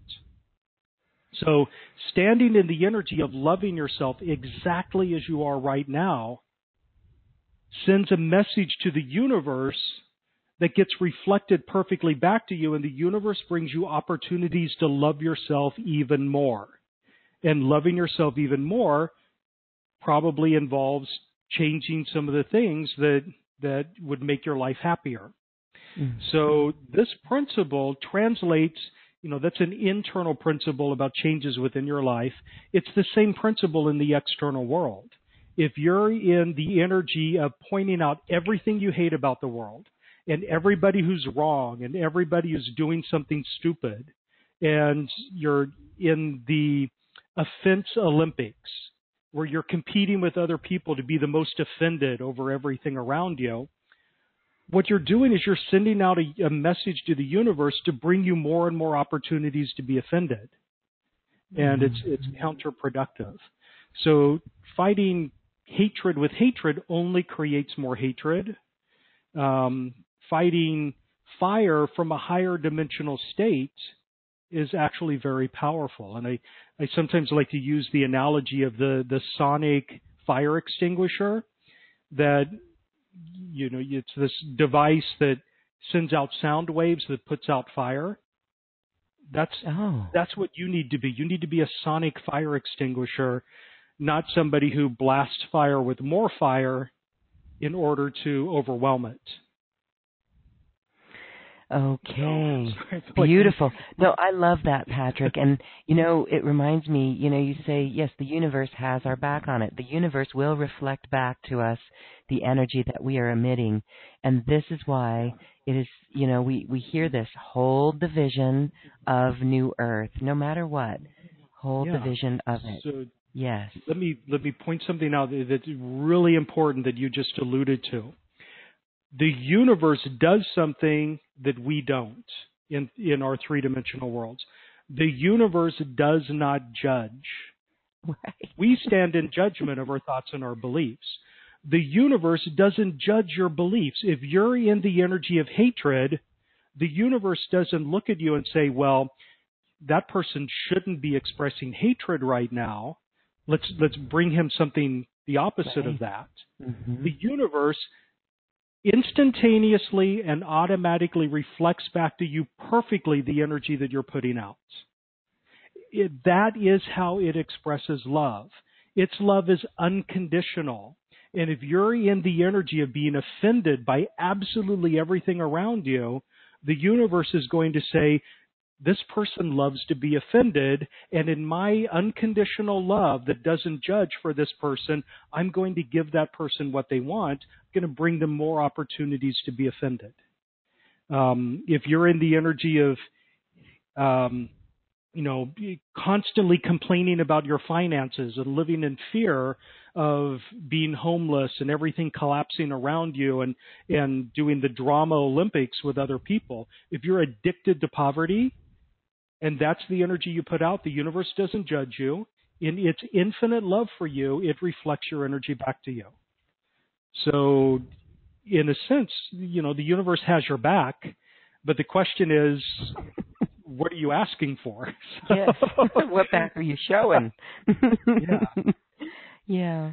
So, standing in the energy of loving yourself exactly as you are right now sends a message to the universe that gets reflected perfectly back to you, and the universe brings you opportunities to love yourself even more. And loving yourself even more probably involves changing some of the things that that would make your life happier. Mhm. So this principle translates, you know, that's an internal principle about changes within your life. It's the same principle in the external world. If you're in the energy of pointing out everything you hate about the world and everybody who's wrong and everybody who's doing something stupid, and you're in the offense Olympics where you're competing with other people to be the most offended over everything around you, what you're doing is you're sending out a, a, message to the universe to bring you more and more opportunities to be offended. And it's it's counterproductive. So fighting hatred with hatred only creates more hatred. Um, fighting fire from a higher dimensional state is actually very powerful. And I, I sometimes like to use the analogy of the, the sonic fire extinguisher that, you know, it's this device that sends out sound waves that puts out fire. That's, oh. that's what you need to be. You need to be a sonic fire extinguisher, not somebody who blasts fire with more fire in order to overwhelm it. Okay. Beautiful. No, I love that, Patrick. And, you know, it reminds me, you know, you say, yes, the universe has our back on it. The universe will reflect back to us the energy that we are emitting. And this is why it is, you know, we, we hear this hold the vision of New Earth, no matter what. Hold yeah. the vision of it. So yes. Let me, let me point something out that's really important that you just alluded to the universe does something that we don't in, in our three dimensional worlds. The universe does not judge. Right. We stand in judgment of our thoughts and our beliefs. The universe doesn't judge your beliefs. If you're in the energy of hatred, the universe doesn't look at you and say, well, that person shouldn't be expressing hatred right now. Let's let's bring him something the opposite right. of that. Mm-hmm. The universe instantaneously and automatically reflects back to you perfectly the energy that you're putting out. It, that is how it expresses love. Its love is unconditional. And if you're in the energy of being offended by absolutely everything around you, the universe is going to say, this person loves to be offended, and in my unconditional love that doesn't judge for this person, I'm going to give that person what they want. I'm going to bring them more opportunities to be offended. Um, if you're in the energy of, um, you know, constantly complaining about your finances and living in fear of being homeless and everything collapsing around you and and doing the drama Olympics with other people. If you're addicted to poverty, and that's the energy you put out. The universe doesn't judge you. In its infinite love for you, it reflects your energy back to you. So, in a sense, you know, the universe has your back, but the question is, what are you asking for? So, yes. what back are you showing? yeah. Yeah.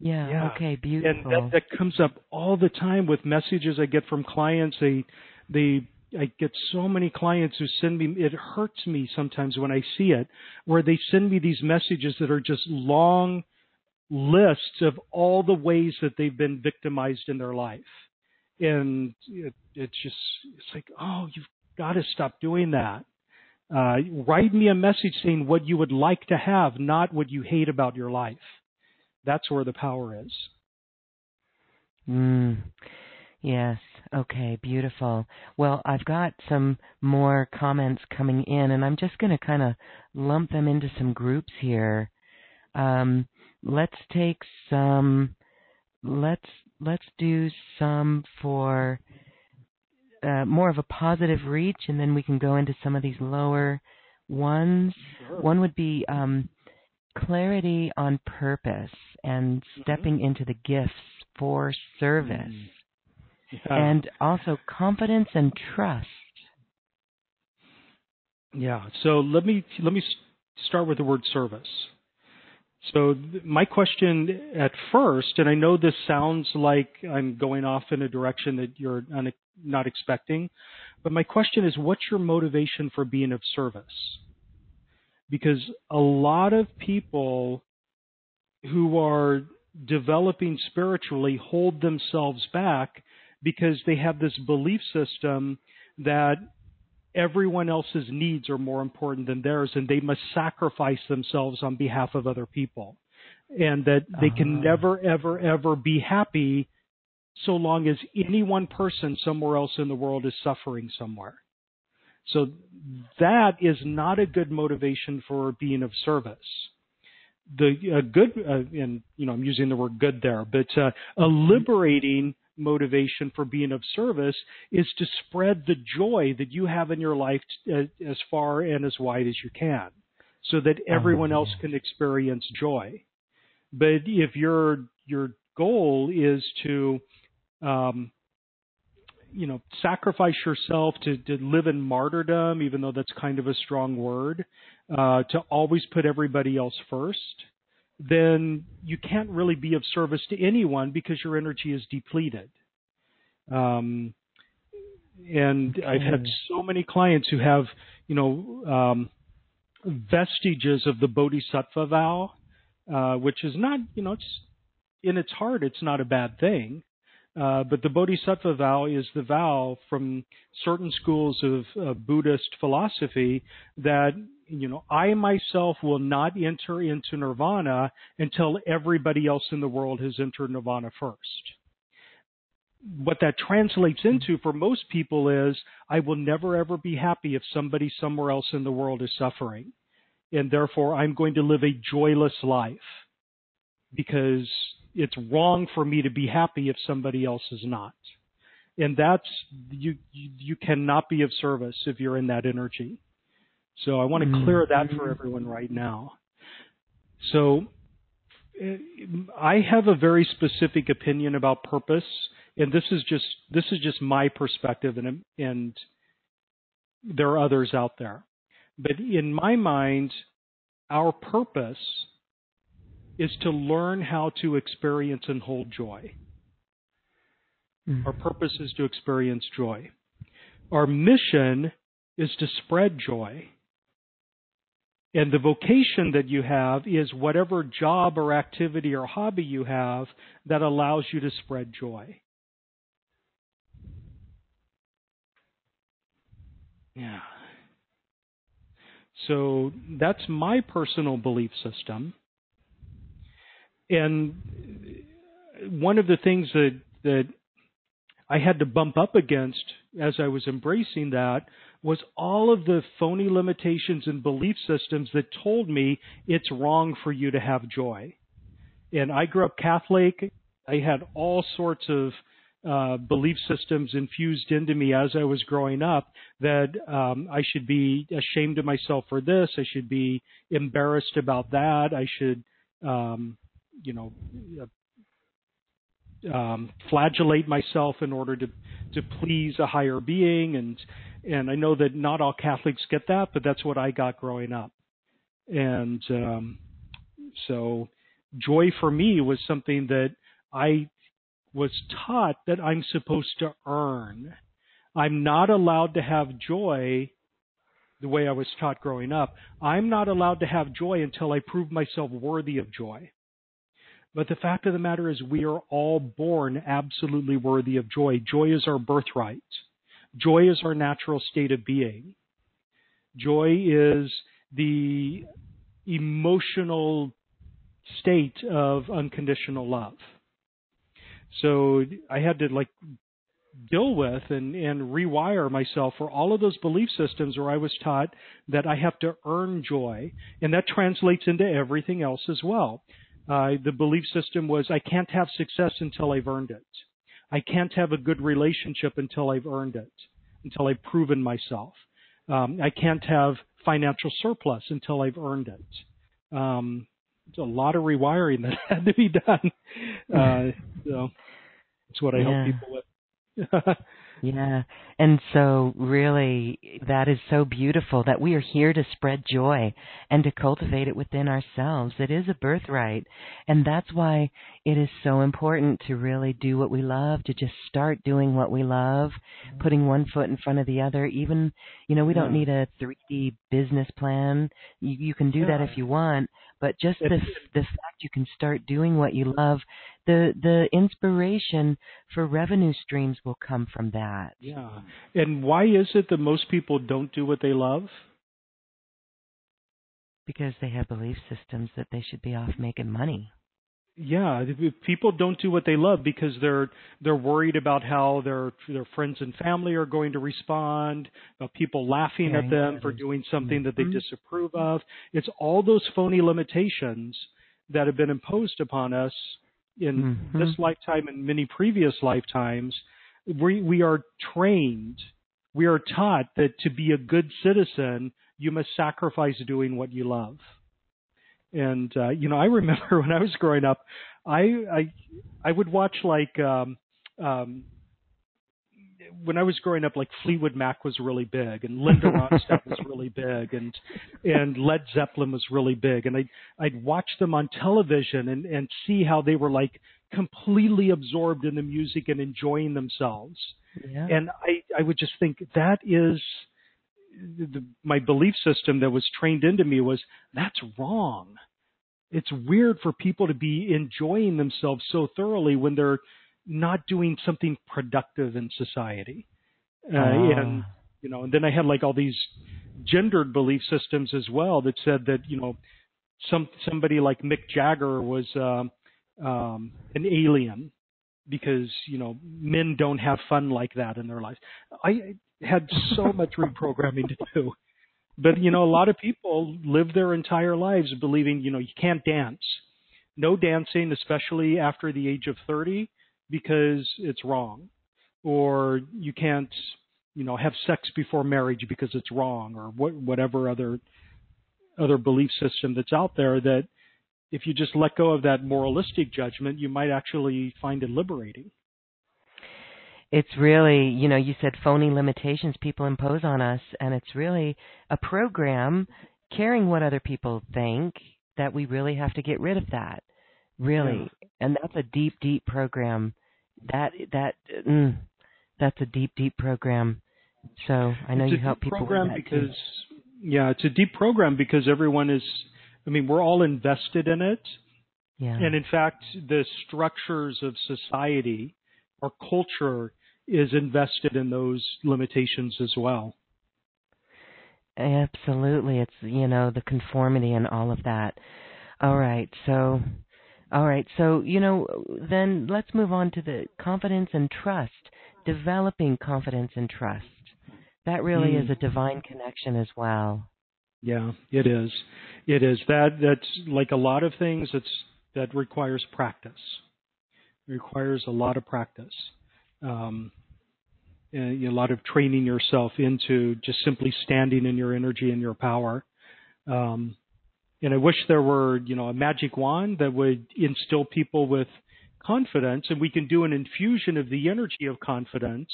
Yeah. yeah. Okay. Beautiful. And that, that comes up all the time with messages I get from clients. They they I get so many clients who send me, it hurts me sometimes when I see it, where they send me these messages that are just long lists of all the ways that they've been victimized in their life. And it, it's just, it's like, oh, you've got to stop doing that. Uh, write me a message saying what you would like to have, not what you hate about your life. That's where the power is. Mm. Yes. Okay. Beautiful. Well, I've got some more comments coming in, and I'm just going to kind of lump them into some groups here. Um, let's take some. Let's let's do some for uh, more of a positive reach, and then we can go into some of these lower ones. Sure. One would be um, clarity on purpose and mm-hmm. stepping mm-hmm. into the gifts for service. Mm-hmm yeah. and also confidence and trust. Yeah. So let me let me start with the word service. So my question at first, and I know this sounds like I'm going off in a direction that you're not expecting, but my question is, what's your motivation for being of service? Because a lot of people who are developing spiritually hold themselves back because they have this belief system that everyone else's needs are more important than theirs and they must sacrifice themselves on behalf of other people. And that they can uh-huh. never, ever, ever be happy so long as any one person somewhere else in the world is suffering somewhere. So that is not a good motivation for being of service. The a good, uh, and you know, I'm using the word good there, but uh, a liberating motivation for being of service is to spread the joy that you have in your life t- uh, as far and as wide as you can, so that everyone else can experience joy. But if your your goal is to um, you know, sacrifice yourself to, to live in martyrdom, even though that's kind of a strong word, uh, to always put everybody else first, then you can't really be of service to anyone because your energy is depleted. Um, and okay. I've had so many clients who have, you know, um, vestiges of the Bodhisattva vow, uh, which is not, you know, it's in its heart, it's not a bad thing. Uh, but the Bodhisattva vow is the vow from certain schools of, of Buddhist philosophy that you know I myself will not enter into nirvana until everybody else in the world has entered nirvana first. What that translates into for most people is I will never ever be happy if somebody somewhere else in the world is suffering. And therefore I'm going to live a joyless life because it's wrong for me to be happy if somebody else is not. And that's you you cannot be of service if you're in that energy. So I want to clear that for everyone right now. So I have a very specific opinion about purpose, and this is just this is just my perspective, and and there are others out there. But in my mind, our purpose is to learn how to experience and hold joy. Mm. Our purpose is to experience joy. Our mission is to spread joy. And the vocation that you have is whatever job or activity or hobby you have that allows you to spread joy. Yeah. So that's my personal belief system and one of the things that that I had to bump up against as I was embracing that was all of the phony limitations and belief systems that told me it's wrong for you to have joy. And I grew up Catholic. I had all sorts of uh, belief systems infused into me as I was growing up that um, I should be ashamed of myself for this. I should be embarrassed about that. I should um, you know, um, flagellate myself in order to to please a higher being, and and I know that not all Catholics get that, but that's what I got growing up, and um, so joy for me was something that I was taught that I'm supposed to earn. I'm not allowed to have joy the way I was taught growing up. I'm not allowed to have joy until I prove myself worthy of joy. But the fact of the matter is, we are all born absolutely worthy of joy. Joy is our birthright. Joy is our natural state of being. Joy is the emotional state of unconditional love. So I had to like deal with and, and rewire myself for all of those belief systems where I was taught that I have to earn joy. And that translates into everything else as well. Uh, the belief system was I can't have success until I've earned it. I can't have a good relationship until I've earned it, until I've proven myself. Um, I can't have financial surplus until I've earned it. Um, it's a lot of rewiring that had to be done. Uh, so that's what I yeah. help people with. Yeah. And so really that is so beautiful that we are here to spread joy and to cultivate it within ourselves. It is a birthright. And that's why it is so important to really do what we love, to just start doing what we love, putting one foot in front of the other. Even, you know, we don't need a 3D business plan. You, you can do that if you want, but just the the fact you can start doing what you love the the inspiration for revenue streams will come from that. Yeah. And why is it that most people don't do what they love? Because they have belief systems that they should be off making money. yeah, people don't do what they love because they're they're worried about how their their friends and family are going to respond, about people laughing at them for doing something that they mm-hmm. disapprove of. It's all those phony limitations that have been imposed upon us in mm-hmm. this lifetime and many previous lifetimes. We we are trained, we are taught that to be a good citizen, you must sacrifice doing what you love. And uh, you know, I remember when I was growing up, I I I would watch like um, um, when I was growing up, like Fleetwood Mac was really big, and Linda Ronstadt was really big, and and Led Zeppelin was really big, and I'd I'd watch them on television and and see how they were like completely absorbed in the music and enjoying themselves, yeah. and I I would just think that is the, my belief system that was trained into me was that's wrong. It's weird for people to be enjoying themselves so thoroughly when they're not doing something productive in society. Uh, uh. And you know, and then I had like all these gendered belief systems as well that said that you know some somebody like Mick Jagger was um, um, an alien because you know men don't have fun like that in their lives. I had so much reprogramming to do. But you know, a lot of people live their entire lives believing, you know, you can't dance. No dancing, especially after the age of 30, because it's wrong. Or you can't, you know, have sex before marriage because it's wrong, or what, whatever other other belief system that's out there that if you just let go of that moralistic judgment, you might actually find it liberating it's really, you know, you said phony limitations people impose on us, and it's really a program caring what other people think that we really have to get rid of that. Really. Yeah. And that's a deep, deep program. That, that, mm, that's a deep, deep program. So I know it's you help people program with that because, too. yeah, it's a deep program because everyone is, I mean, we're all invested in it. Yeah. And in fact, the structures of society, our culture is invested in those limitations as well. Absolutely. It's, you know, the conformity and all of that. All right. So, all right. So, you know, then let's move on to the confidence and trust, developing confidence and trust. That really mm. is a divine connection as well. Yeah, it is. It is. That that's like a lot of things that's that requires practice. It requires a lot of practice um, a lot of training yourself into just simply standing in your energy and your power. Um, and I wish there were, you know, a magic wand that would instill people with confidence, and we can do an infusion of the energy of confidence.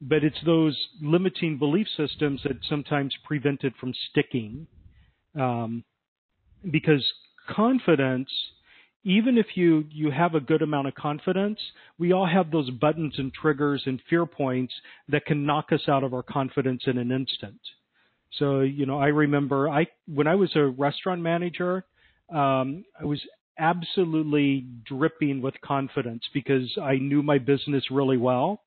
But it's those limiting belief systems that sometimes prevent it from sticking, um, because confidence even if you you have a good amount of confidence, we all have those buttons and triggers and fear points that can knock us out of our confidence in an instant. So, you know, I remember I when I was a restaurant manager, um, I was absolutely dripping with confidence because I knew my business really well.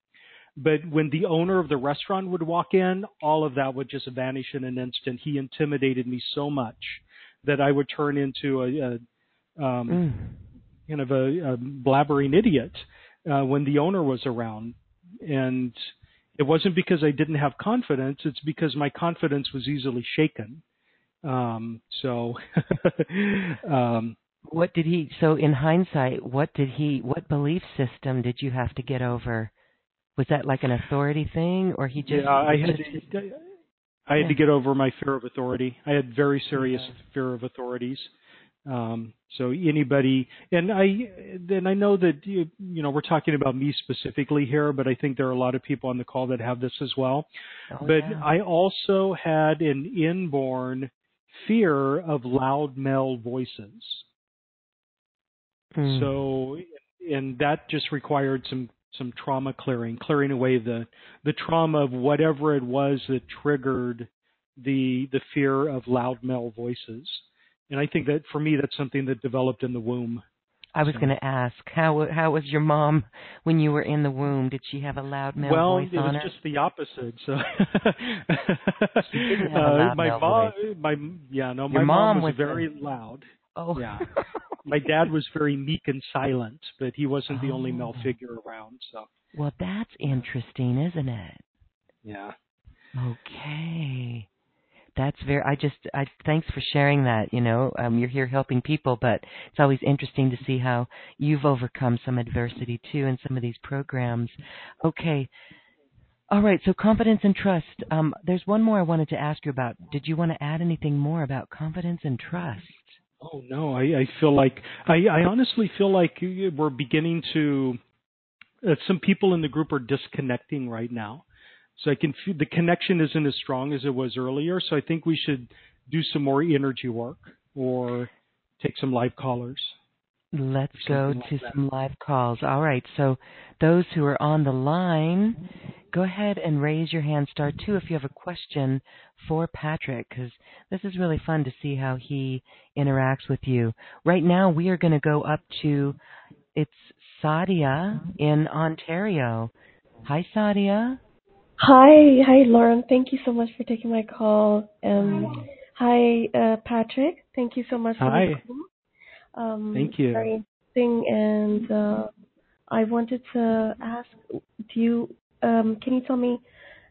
But when the owner of the restaurant would walk in, all of that would just vanish in an instant. He intimidated me so much that I would turn into a, a um, mm. kind of a, a blabbering idiot uh, when the owner was around, and it wasn't because I didn't have confidence. It's because my confidence was easily shaken. Um, so, um, what did he? So, in hindsight, what did he? What belief system did you have to get over? Was that like an authority thing, or he just? Yeah, I had. To, I had yeah. to get over my fear of authority. I had very serious yeah. fear of authorities. Um, so anybody, and I, and I know that you, you know we're talking about me specifically here, but I think there are a lot of people on the call that have this as well. Oh, but yeah. I also had an inborn fear of loud male voices. Mm. So, and that just required some some trauma clearing, clearing away the the trauma of whatever it was that triggered the the fear of loud male voices. And I think that for me, that's something that developed in the womb. I was so. going to ask how how was your mom when you were in the womb? Did she have a loud male well, voice on her? Well, it was just the opposite. So uh, my mom, voice. my yeah, no, Your my mom, was, was very loud. Oh, yeah. my dad was very meek and silent, but he wasn't the only male Oh. figure around. So Well, that's interesting, isn't it? yeah, Okay. That's very I just I thanks for sharing that, you know. Um you're here helping people, but it's always interesting to see how you've overcome some adversity too in some of these programs. Okay. All right, so confidence and trust. Um there's one more I wanted to ask you about. Did you want to add anything more about confidence and trust? Oh no, I, I feel like I, I honestly feel like we're beginning to. Uh, some people in the group are disconnecting right now, so I can feel the connection isn't as strong as it was earlier. So I think we should do some more energy work or take some live callers. Let's go like to that. some live calls. All right. So, those who are on the line, go ahead and raise your hand, star two, if you have a question for Patrick, because this is really fun to see how he interacts with you. Right now, we are going to go up to it's Sadia in Ontario. Hi, Sadia. Hi, hi, Lauren. Thank you so much for taking my call. Um, hi, uh, Patrick. Thank you so much for Hi. the. Um, Thank you. Very interesting, and uh, I wanted to ask, do you um, can you tell me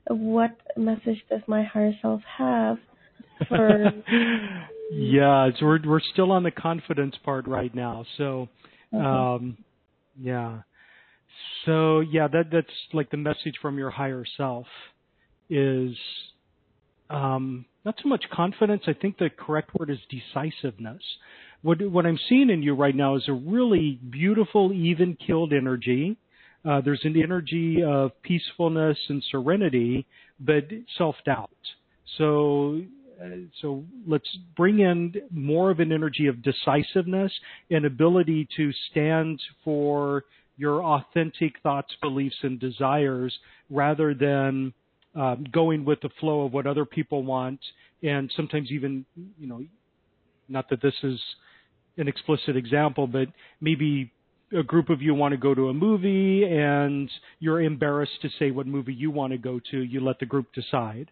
what message does my higher self have for? yeah, we're we're still on the confidence part right now. So, um, yeah. So yeah, that that's like the message from your higher self is um, not so much confidence. I think the correct word is decisiveness. What what I'm seeing in you right now is a really beautiful, even keeled energy. Uh, there's an energy of peacefulness and serenity, but self doubt. So uh, so let's bring in more of an energy of decisiveness and ability to stand for your authentic thoughts, beliefs, and desires rather than um, going with the flow of what other people want and sometimes even, you know, not that this is an explicit example, but maybe a group of you want to go to a movie and you're embarrassed to say what movie you want to go to. You let the group decide.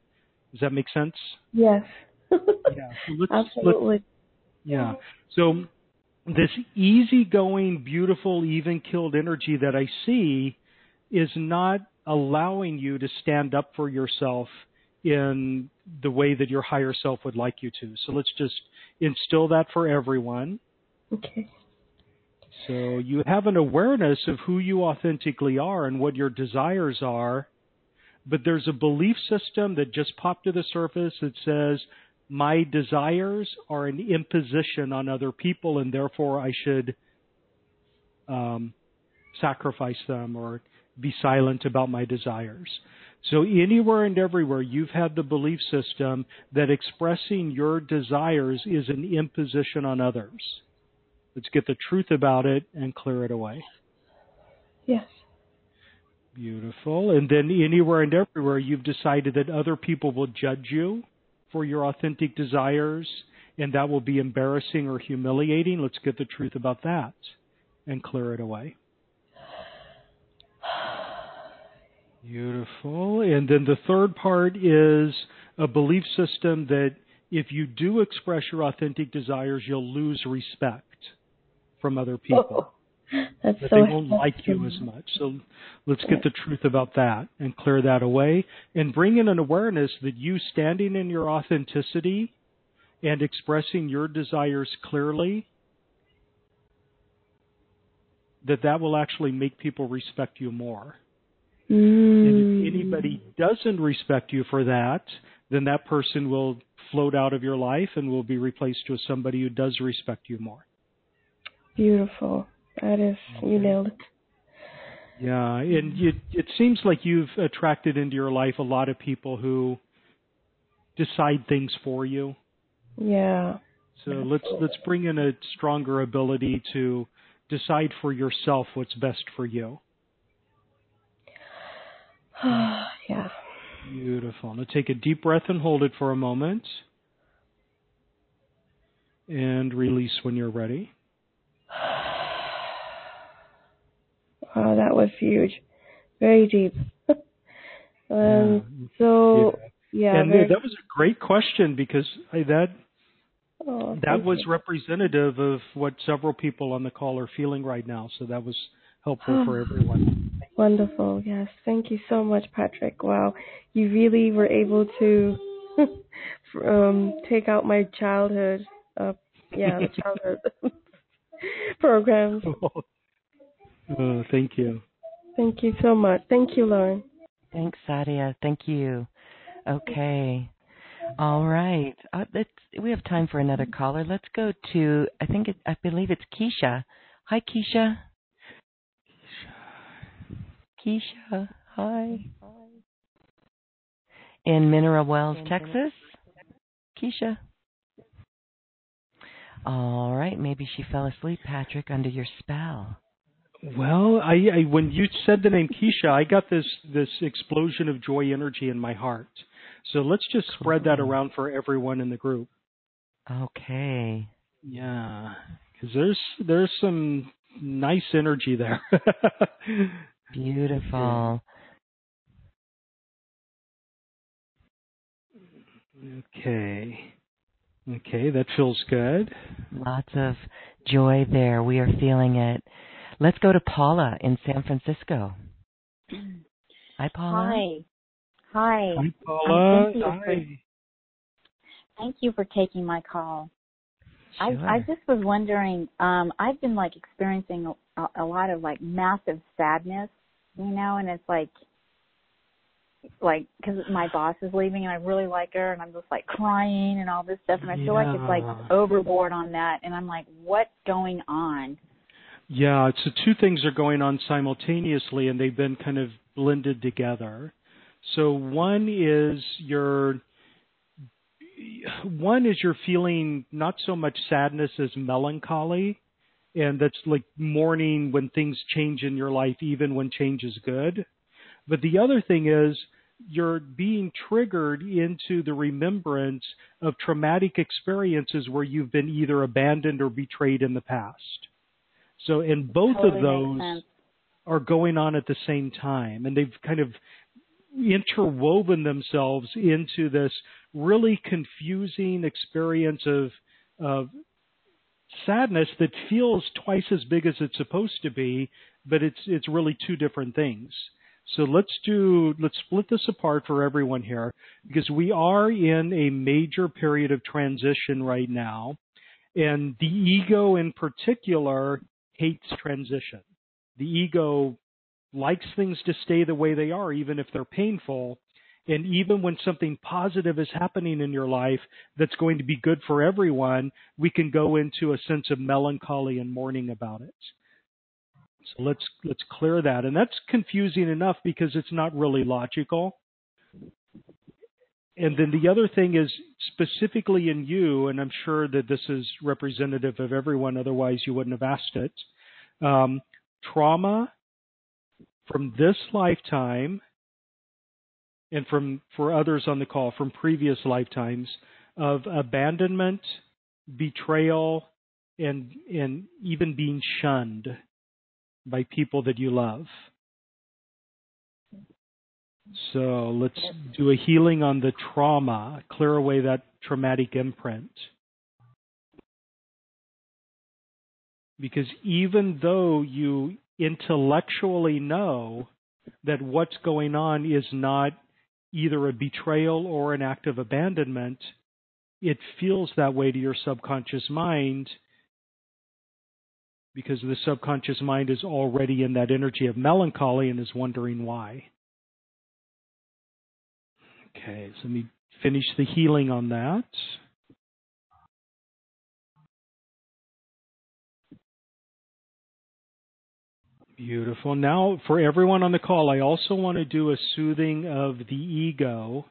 Does that make sense? yes. Yeah. So let's, let's Absolutely. yeah. So this easygoing, beautiful, even killed energy that I see is not allowing you to stand up for yourself in the way that your higher self would like you to. So let's just instill that for everyone. Okay. So you have an awareness of who you authentically are and what your desires are, but there's a belief system that just popped to the surface that says, my desires are an imposition on other people and therefore I should um, sacrifice them or be silent about my desires. So anywhere and everywhere you've had the belief system that expressing your desires is an imposition on others. Let's get the truth about it and clear it away. Yes. Beautiful. And then anywhere and everywhere you've decided that other people will judge you for your authentic desires and that will be embarrassing or humiliating. Let's get the truth about that and clear it away. Beautiful. And then the third part is a belief system that if you do express your authentic desires, you'll lose respect from other people. That's that so they won't like you as much. So let's get the truth about that and clear that away and bring in an awareness that you standing in your authenticity and expressing your desires clearly that that will actually make people respect you more. And Mm. if anybody doesn't respect you for that, then that person will float out of your life and will be replaced with somebody who does respect you more. Beautiful. That is, you nailed it. Yeah, and it, it seems like you've attracted into your life a lot of people who decide things for you. Yeah. So let's let's bring in a stronger ability to decide for yourself what's best for you. yeah. Beautiful. Now take a deep breath and hold it for a moment. And release when you're ready. Wow, that was huge. Very deep. um, so, yeah. and very, that was a great question because I, that Oh, that was you. representative of what several people on the call are feeling right now. So that was helpful for everyone. Wonderful. Yes. Thank you so much, Patrick. Wow. You really were able to um, take out my childhood. Uh, yeah, childhood programs. Oh, thank you. Thank you so much. Thank you, Lauren. Thanks, Sadia. Thank you. Okay. All right. Uh, let's, we have time for another caller. Let's go to, I think, it, I believe it's Keisha. Hi, Keisha. Keisha. Keisha. Hi. In Mineral Wells, Texas. Keisha. All right. Maybe she fell asleep, Patrick, under your spell. Well, I, I when you said the name Keisha, I got this this explosion of joy energy in my heart. So let's just spread that around for everyone in the group. Okay. Yeah, because there's there's some nice energy there. Beautiful. okay. Okay, that feels good. Lots of joy there. We are feeling it. Let's go to Paula in San Francisco. Hi, Paula. Hi. Hi. Hi, Paula. thank you for- Thank you for taking my call. I, Sure. I just was wondering, um, I've been like experiencing a, a lot of like massive sadness, you know, and it's like, like, cause my boss is leaving and I really like her and I'm just like crying and all this stuff and I feel like it's like overboard on that and I'm like, what's going on? Yeah, so two things are going on simultaneously and they've been kind of blended together. So one is your one is you're feeling not so much sadness as melancholy and that's like mourning when things change in your life even when change is good. But the other thing is you're being triggered into the remembrance of traumatic experiences where you've been either abandoned or betrayed in the past. So, and both Totally of those are going on at the same time, and they've kind of interwoven themselves into this really confusing experience of of sadness that feels twice as big as it's supposed to be, but it's it's really two different things. So let's do let's split this apart for everyone here because we are in a major period of transition right now and the ego in particular hates transition. The ego likes things to stay the way they are even if they're painful and even when something positive is happening in your life that's going to be good for everyone, we can go into a sense of melancholy and mourning about it. So let's let's clear that. And that's confusing enough because it's not really logical. And then the other thing is specifically in you, and I'm sure that this is representative of everyone, otherwise you wouldn't have asked it. Um, trauma from this lifetime and from for others on the call from previous lifetimes of abandonment, betrayal, and and even being shunned by people that you love. So let's do a healing on the trauma, clear away that traumatic imprint. Because even though you intellectually know that what's going on is not either a betrayal or an act of abandonment, it feels that way to your subconscious mind because the subconscious mind is already in that energy of melancholy and is wondering why. Okay, so let me finish the healing on that. Beautiful. Now, for everyone on the call, I also want to do a soothing of the ego.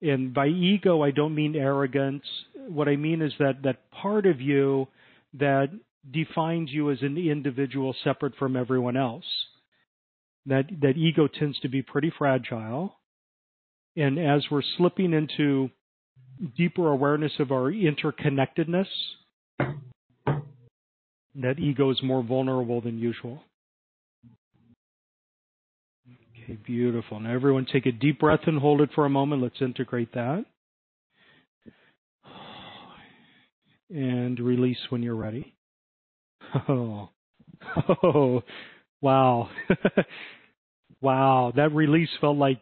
And by ego, I don't mean arrogance. What I mean is that that part of you that defines you as an individual separate from everyone else. That that ego tends to be pretty fragile. And as we're slipping into deeper awareness of our interconnectedness, that ego is more vulnerable than usual. Okay, beautiful. Now, everyone take a deep breath and hold it for a moment. Let's integrate that. and release when you're ready. Oh, oh, wow. wow, that release felt like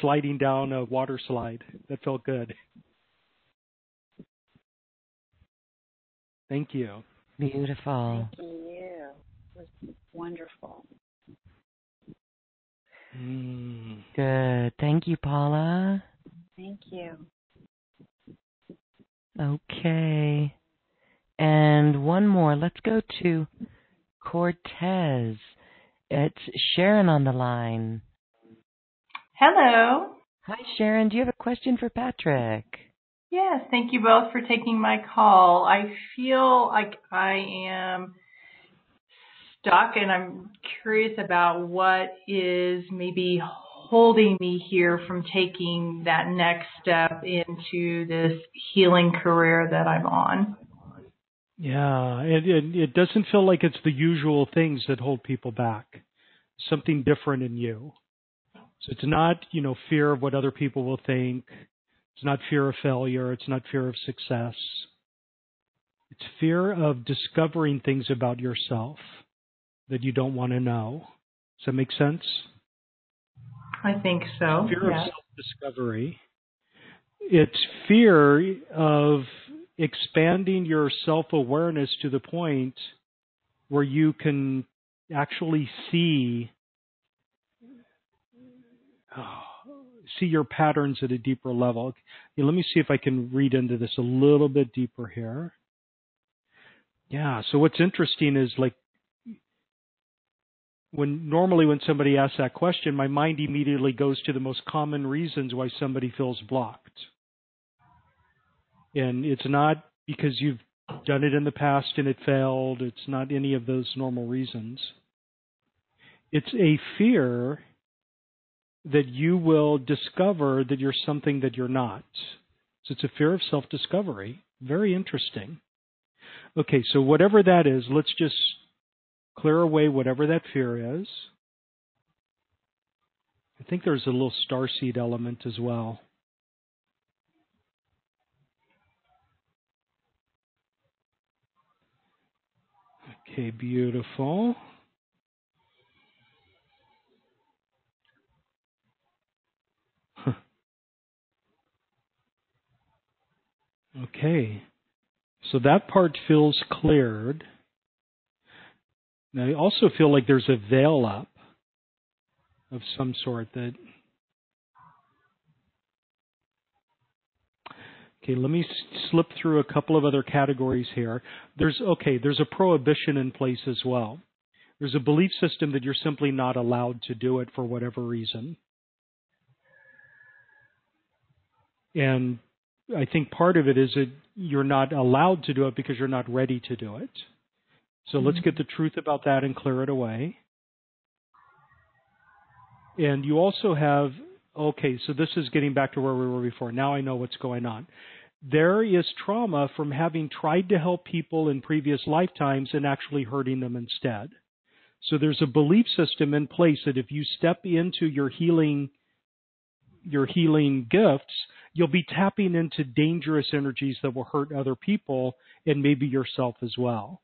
sliding down a water slide. That felt good. Thank you. Beautiful. Thank you. It was wonderful. Mm. Good. Thank you, Paula. Thank you. Okay. And one more. Let's go to Cortez. It's Sharon on the line. Hello. Hi, Sharon. Do you have a question for Patrick? Yes, thank you both for taking my call. I feel like I am stuck and I'm curious about what is maybe holding me here from taking that next step into this healing career that I'm on. Yeah, it, it, it doesn't feel like it's the usual things that hold people back. Something different in you. So it's not, you know, fear of what other people will think. It's not fear of failure. It's not fear of success. It's fear of discovering things about yourself that you don't want to know. Does that make sense? I think so. Fear yes. of self-discovery. It's fear of expanding your self-awareness to the point where you can actually see see your patterns at a deeper level. Yeah, let me see if I can read into this a little bit deeper here. Yeah, so what's interesting is like when normally when somebody asks that question, my mind immediately goes to the most common reasons why somebody feels blocked. And it's not because you've done it in the past and it failed. It's not any of those normal reasons. It's a fear that you will discover that you're something that you're not. So it's a fear of self discovery. Very interesting. Okay, so whatever that is, let's just clear away whatever that fear is. I think there's a little starseed element as well. Okay, beautiful. Okay, so that part feels cleared. Now, I also feel like there's a veil up of some sort that. Okay, let me slip through a couple of other categories here. There's okay, there's a prohibition in place as well. There's a belief system that you're simply not allowed to do it for whatever reason. And I think part of it is that you're not allowed to do it because you're not ready to do it. So mm-hmm. let's get the truth about that and clear it away. And you also have, okay, so this is getting back to where we were before. Now I know what's going on. There is trauma from having tried to help people in previous lifetimes and actually hurting them instead. So there's a belief system in place that if you step into your healing your healing gifts, you'll be tapping into dangerous energies that will hurt other people and maybe yourself as well.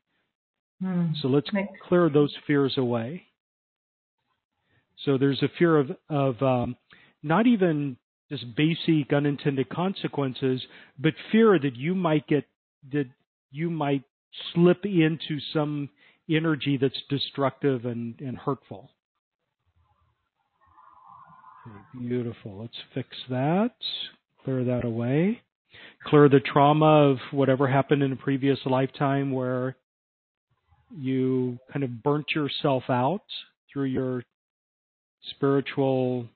Hmm. So let's clear those fears away. So there's a fear of of um, not even just basic unintended consequences, but fear that you might get that you might slip into some energy that's destructive and, and hurtful. Okay, beautiful. Let's fix that. Clear that away. Clear the trauma of whatever happened in a previous lifetime where you kind of burnt yourself out through your spiritual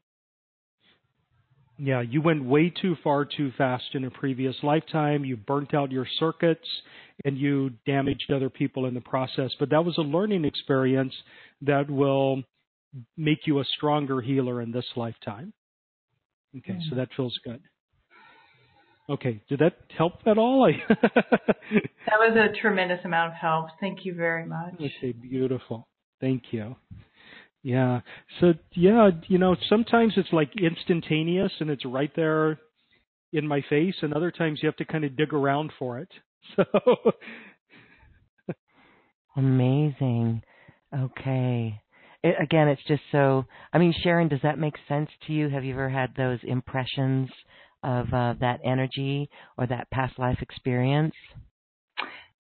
yeah, you went way too far too fast in a previous lifetime. You burnt out your circuits and you damaged other people in the process. But that was a learning experience that will make you a stronger healer in this lifetime. Okay, so that feels good. Okay, did that help at all? that was a tremendous amount of help. Thank you very much. Okay, beautiful. Thank you. Yeah. So yeah, you know, sometimes it's like instantaneous and it's right there in my face, and other times you have to kind of dig around for it. So amazing. Okay. It, again, it's just so. I mean, Sharon, does that make sense to you? Have you ever had those impressions of uh, that energy or that past life experience?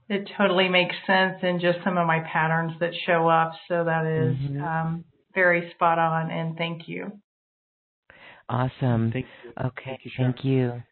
It totally makes sense in just some of my patterns that show up. So that is, mm-hmm. um, very spot on. And thank you. Awesome. Thank you. Okay. Thank you. Thank you.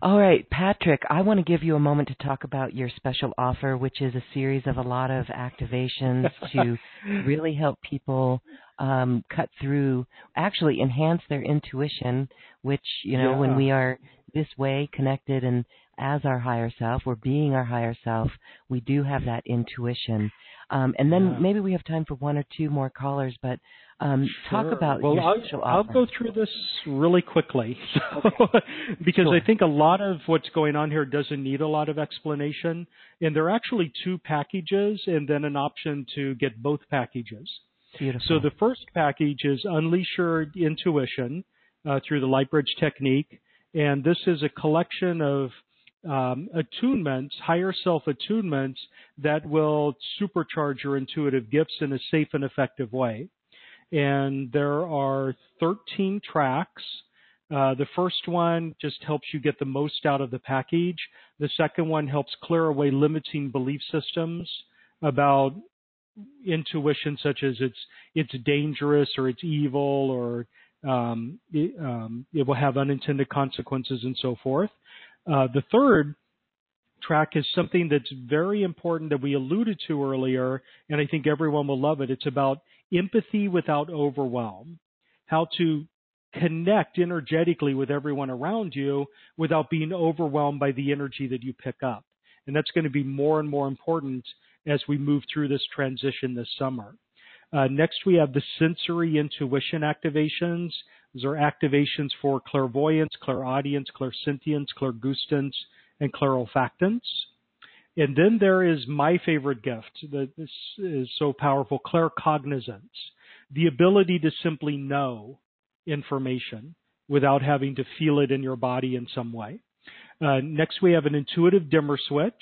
All right, Patrick, I want to give you a moment to talk about your special offer, which is a series of a lot of activations to really help people um, cut through, actually enhance their intuition, which, you know, yeah. when we are this way connected and as our higher self, we're being our higher self, we do have that intuition. Um, and then yeah. maybe we have time for one or two more callers, but um, sure. talk about well, I'll, I'll go through this really quickly okay. because sure. I think a lot of what's going on here doesn't need a lot of explanation. And there are actually two packages and then an option to get both packages. Beautiful. So the first package is Unleash Your Intuition uh, through the Lightbridge technique. And this is a collection of um, attunements, higher self attunements that will supercharge your intuitive gifts in a safe and effective way. And there are 13 tracks. Uh, the first one just helps you get the most out of the package. The second one helps clear away limiting belief systems about intuition, such as it's it's dangerous or it's evil or um, it, um, it will have unintended consequences and so forth. Uh, the third track is something that's very important that we alluded to earlier, and I think everyone will love it. It's about empathy without overwhelm, how to connect energetically with everyone around you without being overwhelmed by the energy that you pick up. And that's going to be more and more important as we move through this transition this summer. Uh, next, we have the sensory intuition activations. These are activations for clairvoyance, clairaudience, clairsentience, clairgustance, and clairolfactance. And then there is my favorite gift that this is so powerful, claircognizance, the ability to simply know information without having to feel it in your body in some way. Uh, next, we have an intuitive dimmer switch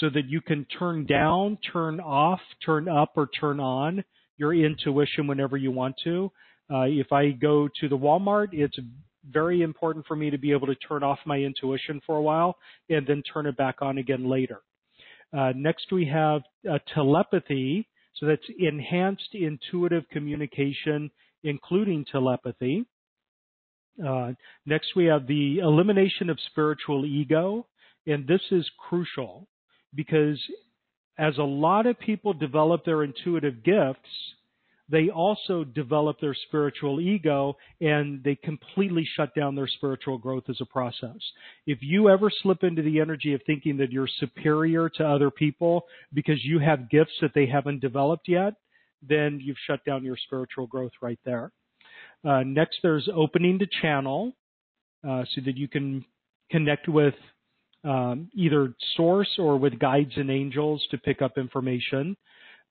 so that you can turn down, turn off, turn up, or turn on your intuition whenever you want to. Uh, if I go to the Walmart, it's very important for me to be able to turn off my intuition for a while and then turn it back on again later. Uh, next, we have uh, telepathy. So that's enhanced intuitive communication, including telepathy. Uh, next, we have the elimination of spiritual ego. And this is crucial because as a lot of people develop their intuitive gifts, they also develop their spiritual ego and they completely shut down their spiritual growth as a process. If you ever slip into the energy of thinking that you're superior to other people because you have gifts that they haven't developed yet, then you've shut down your spiritual growth right there. Uh, next, there's opening to channel uh, so that you can connect with um, either source or with guides and angels to pick up information.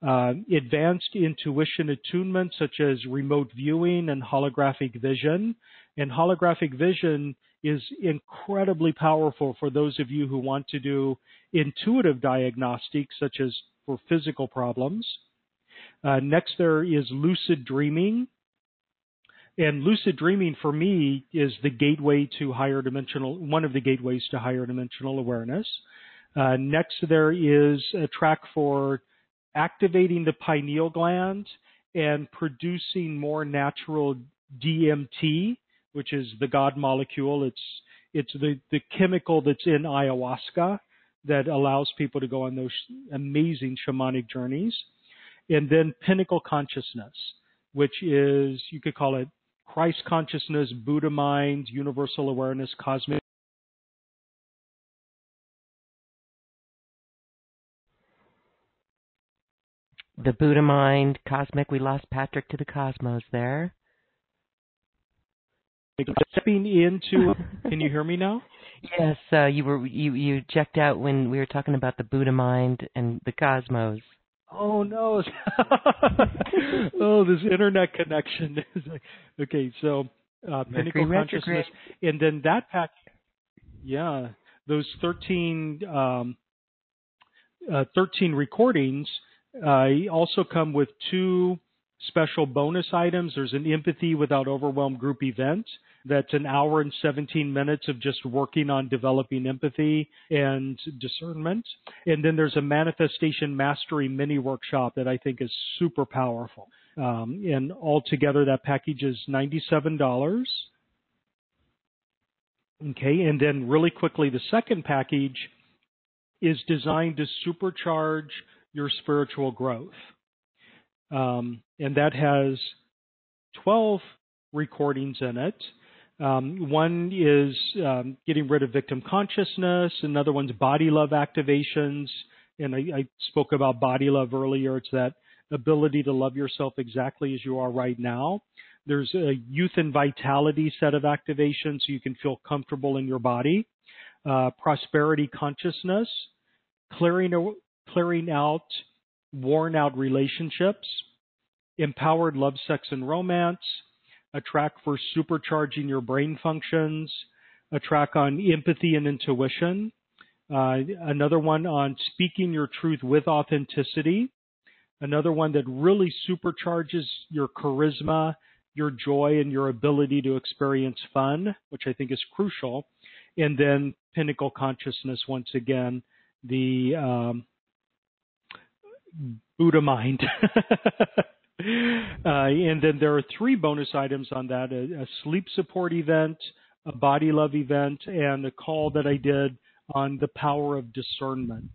Uh, advanced intuition attunement such as remote viewing and holographic vision. And holographic vision is incredibly powerful for those of you who want to do intuitive diagnostics such as for physical problems. Uh, next, there is lucid dreaming. And lucid dreaming for me is the gateway to higher dimensional, one of the gateways to higher dimensional awareness. Uh, next, there is a track for activating the pineal gland and producing more natural DMT, which is the God molecule. It's it's the, the chemical that's in ayahuasca that allows people to go on those amazing shamanic journeys. And then pinnacle consciousness, which is, you could call it Christ consciousness, Buddha mind, universal awareness, cosmic the Buddha mind, cosmic. We lost Patrick to the cosmos there. Stepping into. can you hear me now? Yes, uh, you were you you checked out when we were talking about the Buddha mind and the cosmos. Oh no! oh, this internet connection. is okay, so uh, pinnacle consciousness, and then that pack. Yeah, those thirteen um, uh, 13 recordings uh, also come with two special bonus items. There's an empathy without overwhelm group event. That's an hour and 17 minutes of just working on developing empathy and discernment. And then there's a manifestation mastery mini workshop that I think is super powerful. Um, and altogether, that package is $97. Okay, and then really quickly, the second package is designed to supercharge your spiritual growth. Um, and that has 12 recordings in it. Um, one is um, getting rid of victim consciousness. Another one's body love activations. And I, I spoke about body love earlier. It's that ability to love yourself exactly as you are right now. There's a youth and vitality set of activations so you can feel comfortable in your body. Uh, prosperity consciousness, clearing, clearing out worn out relationships, empowered love, sex, and romance, a track for supercharging your brain functions, a track on empathy and intuition, uh, another one on speaking your truth with authenticity, another one that really supercharges your charisma, your joy, and your ability to experience fun, which I think is crucial, and then pinnacle consciousness once again, the um, Buddha mind. Uh, and then there are three bonus items on that a, a, sleep support event, a body love event, and a call that I did on the power of discernment.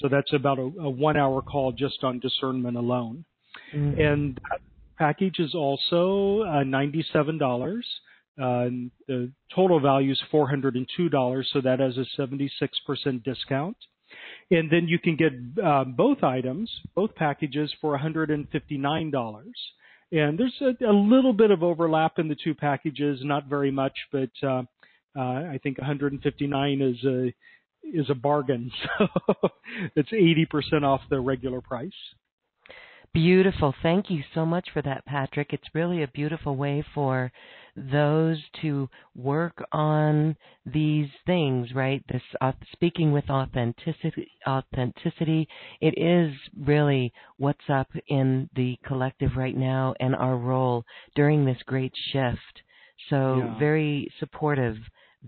So that's about a, a one hour call just on discernment alone. Mm-hmm. And that package is also uh, $97. Uh, the total value is $402, so that has a 76% discount. And then you can get uh, both items, both packages for $159. And there's a, a, little bit of overlap in the two packages, not very much, but uh, uh, I think 159 is a is a bargain. So it's 80% off the regular price. Beautiful. Thank you so much for that, Patrick. It's really a beautiful way for those to work on these things, right? This uh, speaking with authenticity, authenticity. It is really what's up in the collective right now and our role during this great shift. So yeah. very supportive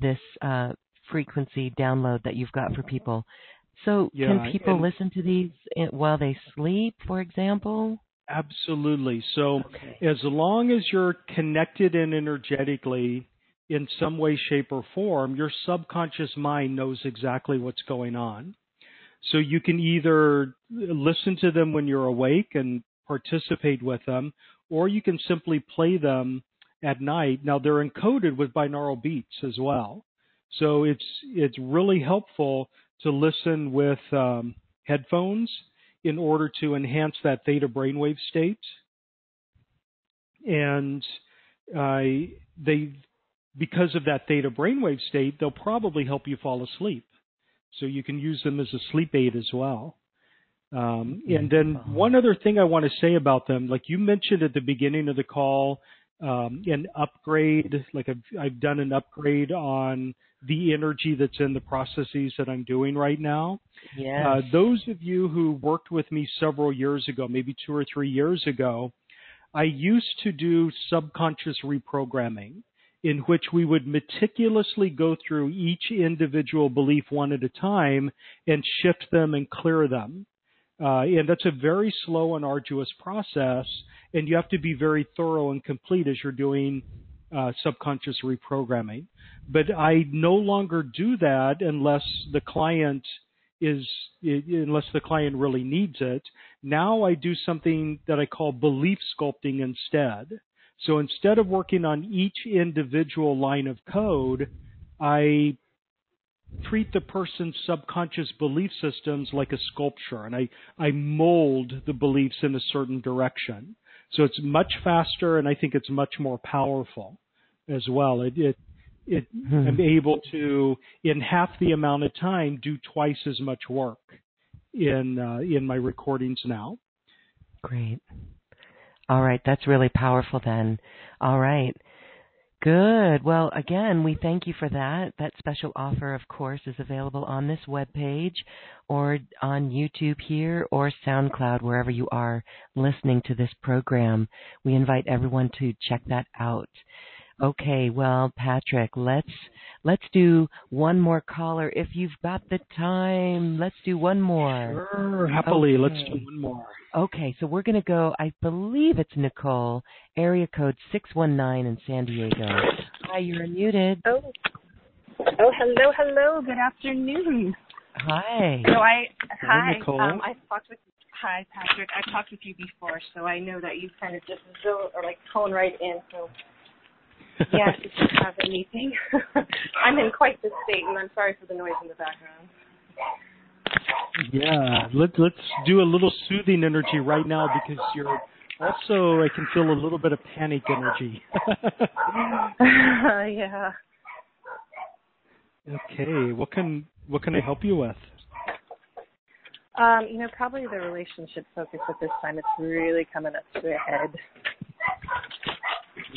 this uh, frequency download that you've got for people. So yeah, can people listen to these while they sleep, for example? Absolutely. So okay. as long as you're connected and energetically in some way, shape, or form, your subconscious mind knows exactly what's going on. So you can either listen to them when you're awake and participate with them, or you can simply play them at night. Now they're encoded with binaural beats as well. So it's it's really helpful to listen with um, headphones in order to enhance that theta brainwave state. And uh, they, because of that theta brainwave state, they'll probably help you fall asleep. So you can use them as a sleep aid as well. Um, and then one other thing I want to say about them, like you mentioned at the beginning of the call, um, an upgrade, like I've, I've done an upgrade on the energy that's in the processes that I'm doing right now. Yes. Uh, those of you who worked with me several years ago, maybe two or three years ago, I used to do subconscious reprogramming in which we would meticulously go through each individual belief one at a time and shift them and clear them. Uh, and that's a very slow and arduous process, and you have to be very thorough and complete as you're doing uh, subconscious reprogramming. But I no longer do that unless the client is unless the client really needs it. Now I do something that I call belief sculpting instead. So instead of working on each individual line of code, I treat the person's subconscious belief systems like a sculpture and I, I mold the beliefs in a certain direction. So it's much faster and I think it's much more powerful as well. It, it, it hmm. I'm able to, in half the amount of time, do twice as much work in, uh, in my recordings now. Great. All right. That's really powerful then. All right. Good. Well, again, we thank you for that. That special offer, of course, is available on this web page or on YouTube here or SoundCloud, wherever you are listening to this program. We invite everyone to check that out. Okay, well, Patrick, let's let's do one more caller if you've got the time. Let's do one more. Sure, happily. Okay. Let's do one more. Okay, so we're going to go, I believe it's Nicole, area code 619 in San Diego. Hi, you're unmuted. Oh, oh, hello, hello. Good afternoon. Hi. So I, Hi, hi. Nicole. Um, I've talked with, hi, Patrick. I've talked with you before, so I know that you kind of just zo or like tone right in. So yes, if you have anything, I'm in quite the state, and I'm sorry for the noise in the background. Yeah, let, let's do a little soothing energy right now because you're also, I can feel a little bit of panic energy. yeah. okay, what can what can I help you with? Um, you know, probably the relationship focus at this time. It's really coming up to a head.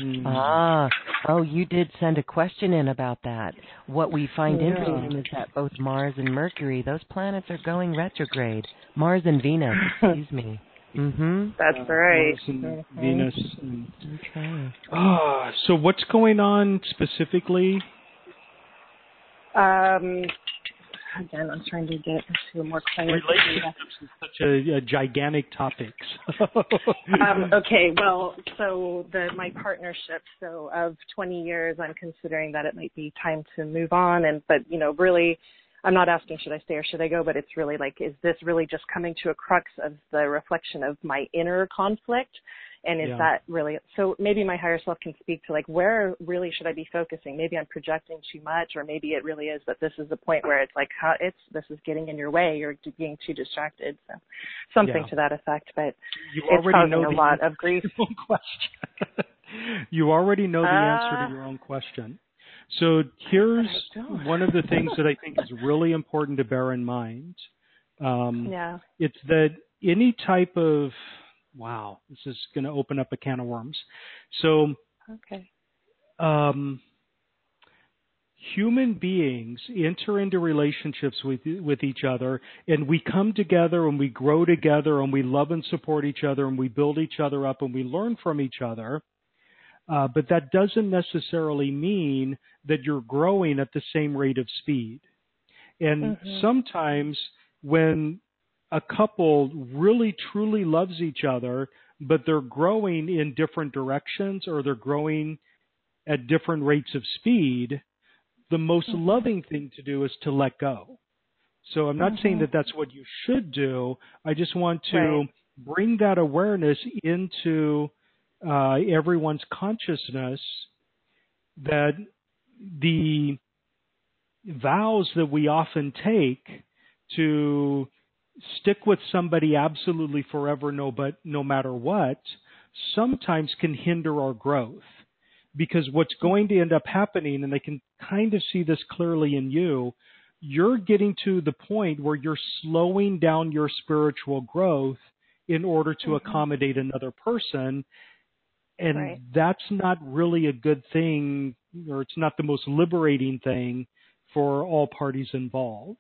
Mm. Ah, oh, you did send a question in about that. What we find Yeah. interesting is that both Mars and Mercury, those planets are going retrograde. Mars and Venus, excuse me. Mm-hmm. That's right. Mars and. Venus. And, Okay. ah, so what's going on specifically? Um, again, I'm trying to get to a more clarity. Relationships is such a, a gigantic topic. Um, okay, well, so the my partnership, so of 20 years, I'm considering that it might be time to move on, and but you know, really, I'm not asking should I stay or should I go, but it's really like, is this really just coming to a crux of the reflection of my inner conflict? And is Yeah. that really so? Maybe my higher self can speak to like where really should I be focusing? Maybe I'm projecting too much, or maybe it really is that this is the point where it's like how it's this is getting in your way. You're being too distracted. So something Yeah. to that effect. But you it's already causing know a lot of grief. question. you already know the answer Ah. to your own question. So here's one of the things that I think is really important to bear in mind. Um, Yeah. It's that any type of wow, this is going to open up a can of worms. So Okay. um, human beings enter into relationships with with each other, and we come together and we grow together and we love and support each other and we build each other up and we learn from each other. Uh, but that doesn't necessarily mean that you're growing at the same rate of speed. And Mhm. sometimes when a couple really truly loves each other, but they're growing in different directions or they're growing at different rates of speed, the most Mhm. loving thing to do is to let go. So I'm not saying Mhm. that that's what you should do. I just want to Right. bring that awareness into uh, everyone's consciousness that the vows that we often take to stick with somebody absolutely forever no but no matter what sometimes can hinder our growth because what's going to end up happening and I can kind of see this clearly in you you're getting to the point where you're slowing down your spiritual growth in order to Mhm. accommodate another person and Right. that's not really a good thing or it's not the most liberating thing for all parties involved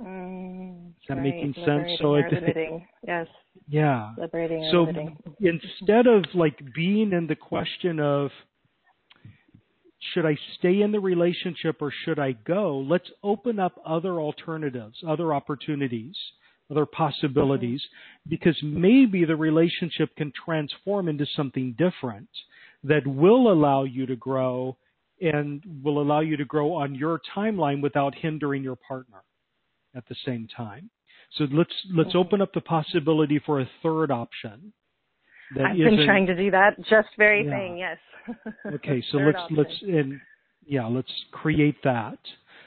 Mm, Is that right. making sense? So it- limiting. Yes. yeah Liberating so limiting. instead of like being in the question of should I stay in the relationship or should I go? Let's open up other alternatives, other opportunities, other possibilities, because maybe the relationship can transform into something different that will allow you to grow and will allow you to grow on your timeline without hindering your partner at the same time. So let's let's open up the possibility for a third option. that I've been trying to do that just very Yeah. thing. Yes. Okay, so Third let's option. let's and yeah, let's create that.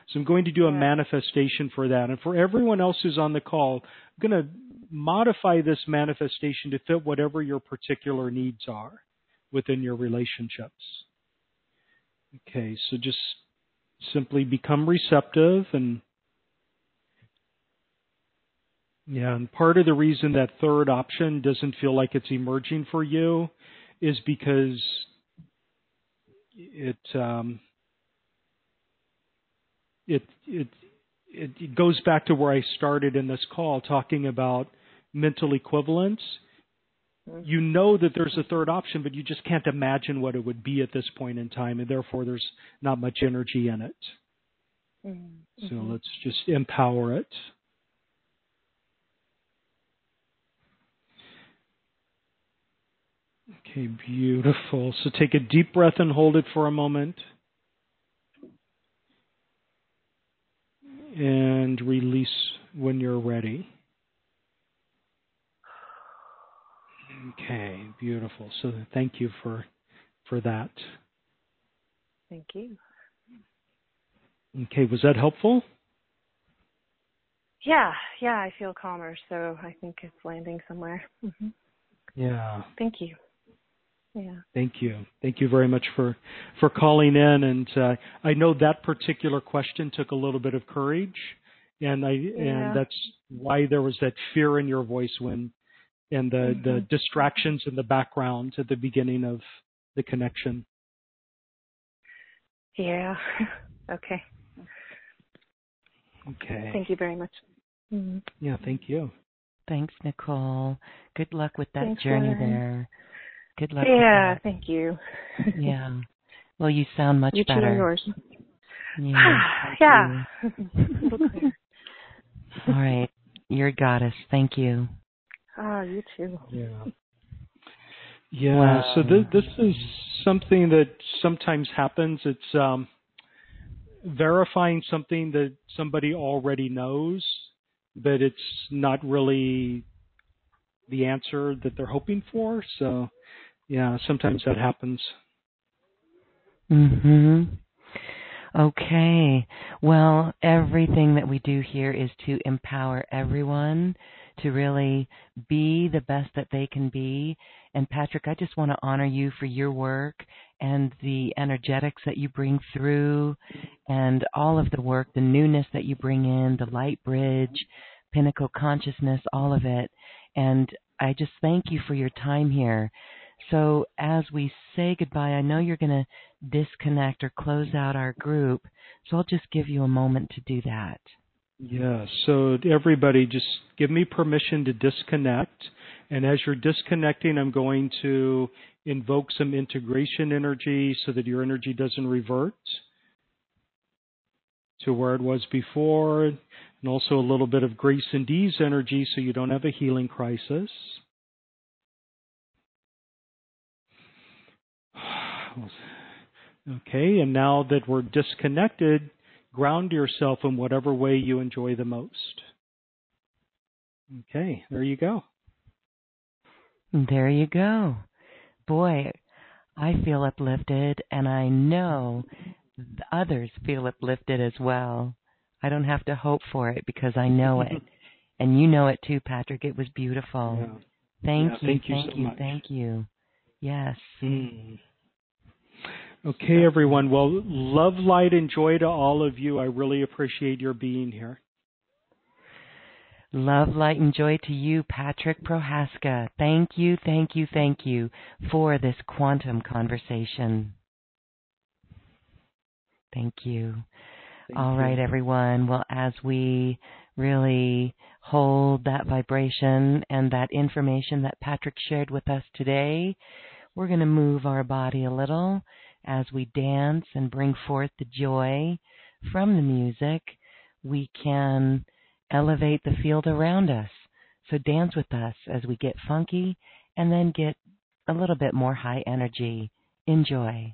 So I'm going to do a Yeah. manifestation for that, and for everyone else who's on the call, I'm going to modify this manifestation to fit whatever your particular needs are within your relationships. Okay, so just simply become receptive and yeah, and part of the reason that third option doesn't feel like it's emerging for you is because it um, it it it goes back to where I started in this call talking about mental equivalence. Mm-hmm. You know that there's a third option, but you just can't imagine what it would be at this point in time, and therefore there's not much energy in it. Mm-hmm. So let's just empower it. Okay, beautiful. So take a deep breath and hold it for a moment. And release when you're ready. Okay, beautiful. So thank you for for that. Thank you. Okay, was that helpful? Yeah, yeah, I feel calmer, so I think it's landing somewhere. Mm-hmm. Yeah. Thank you. Yeah. Thank you. Thank you very much for for calling in. And uh, I know that particular question took a little bit of courage, and I yeah. and that's why there was that fear in your voice when and the mm-hmm. the distractions in the background at the beginning of the connection. Yeah. okay. Okay. Thank you very much. Mm-hmm. Yeah. Thank you. Thanks, Nicole. Good luck with that Thanks, journey Lauren. there. Good luck. Yeah, thank you. yeah. Well, you sound much you better. Too yours. Yeah. yeah. All right. You're a goddess. Thank you. Ah, you too. Yeah. Yeah. Wow. So th- this is something that sometimes happens. It's um, verifying something that somebody already knows, but it's not really the answer that they're hoping for. So yeah, sometimes that happens. Mhm. Okay. Well, everything that we do here is to empower everyone to really be the best that they can be. And Patrick, I just want to honor you for your work and the energetics that you bring through and all of the work, the newness that you bring in, the light bridge, pinnacle consciousness, all of it. And I just thank you for your time here. So as we say goodbye, I know you're going to disconnect or close out our group. So I'll just give you a moment to do that. Yeah, so everybody just give me permission to disconnect. And as you're disconnecting, I'm going to invoke some integration energy so that your energy doesn't revert to where it was before, and also a little bit of grace and ease energy so you don't have a healing crisis. Okay, and now that we're disconnected, ground yourself in whatever way you enjoy the most. Okay, there you go. There you go. Boy, I feel uplifted, and I know others feel uplifted as well. I don't have to hope for it because I know it. and you know it too, Patrick. It was beautiful. Yeah. Thank, yeah, you, thank you, thank you, thank you. Yes. Mm. Okay, everyone. Well, love, light, and joy to all of you. I really appreciate your being here. Love, light, and joy to you, Patrick Prohaska. Thank you, thank you, thank you for this quantum conversation. Thank you. Thank All you. right, everyone. Well, as we really hold that vibration and that information that Patrick shared with us today, we're going to move our body a little as we dance and bring forth the joy from the music, we can elevate the field around us. So dance with us as we get funky and then get a little bit more high energy. Enjoy.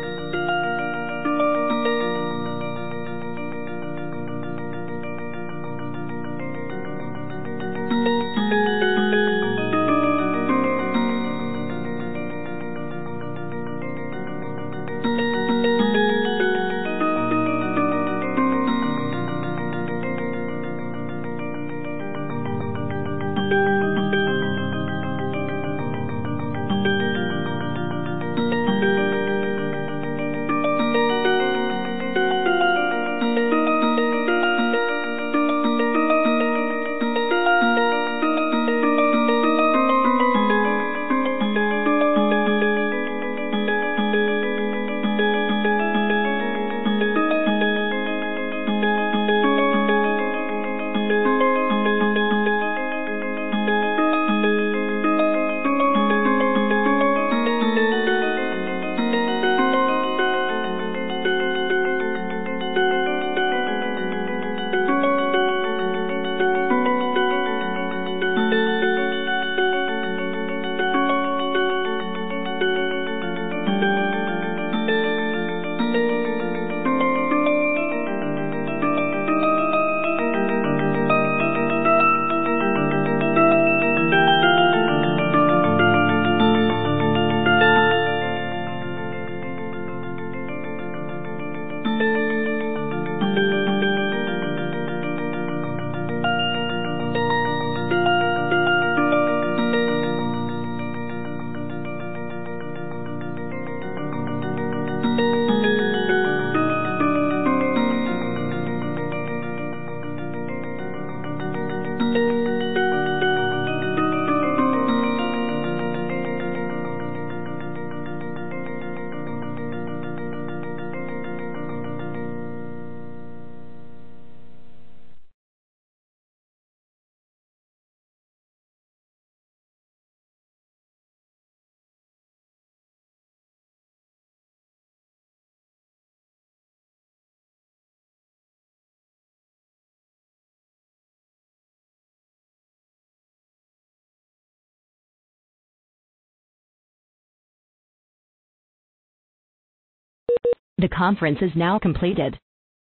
The conference is now completed.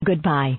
Goodbye.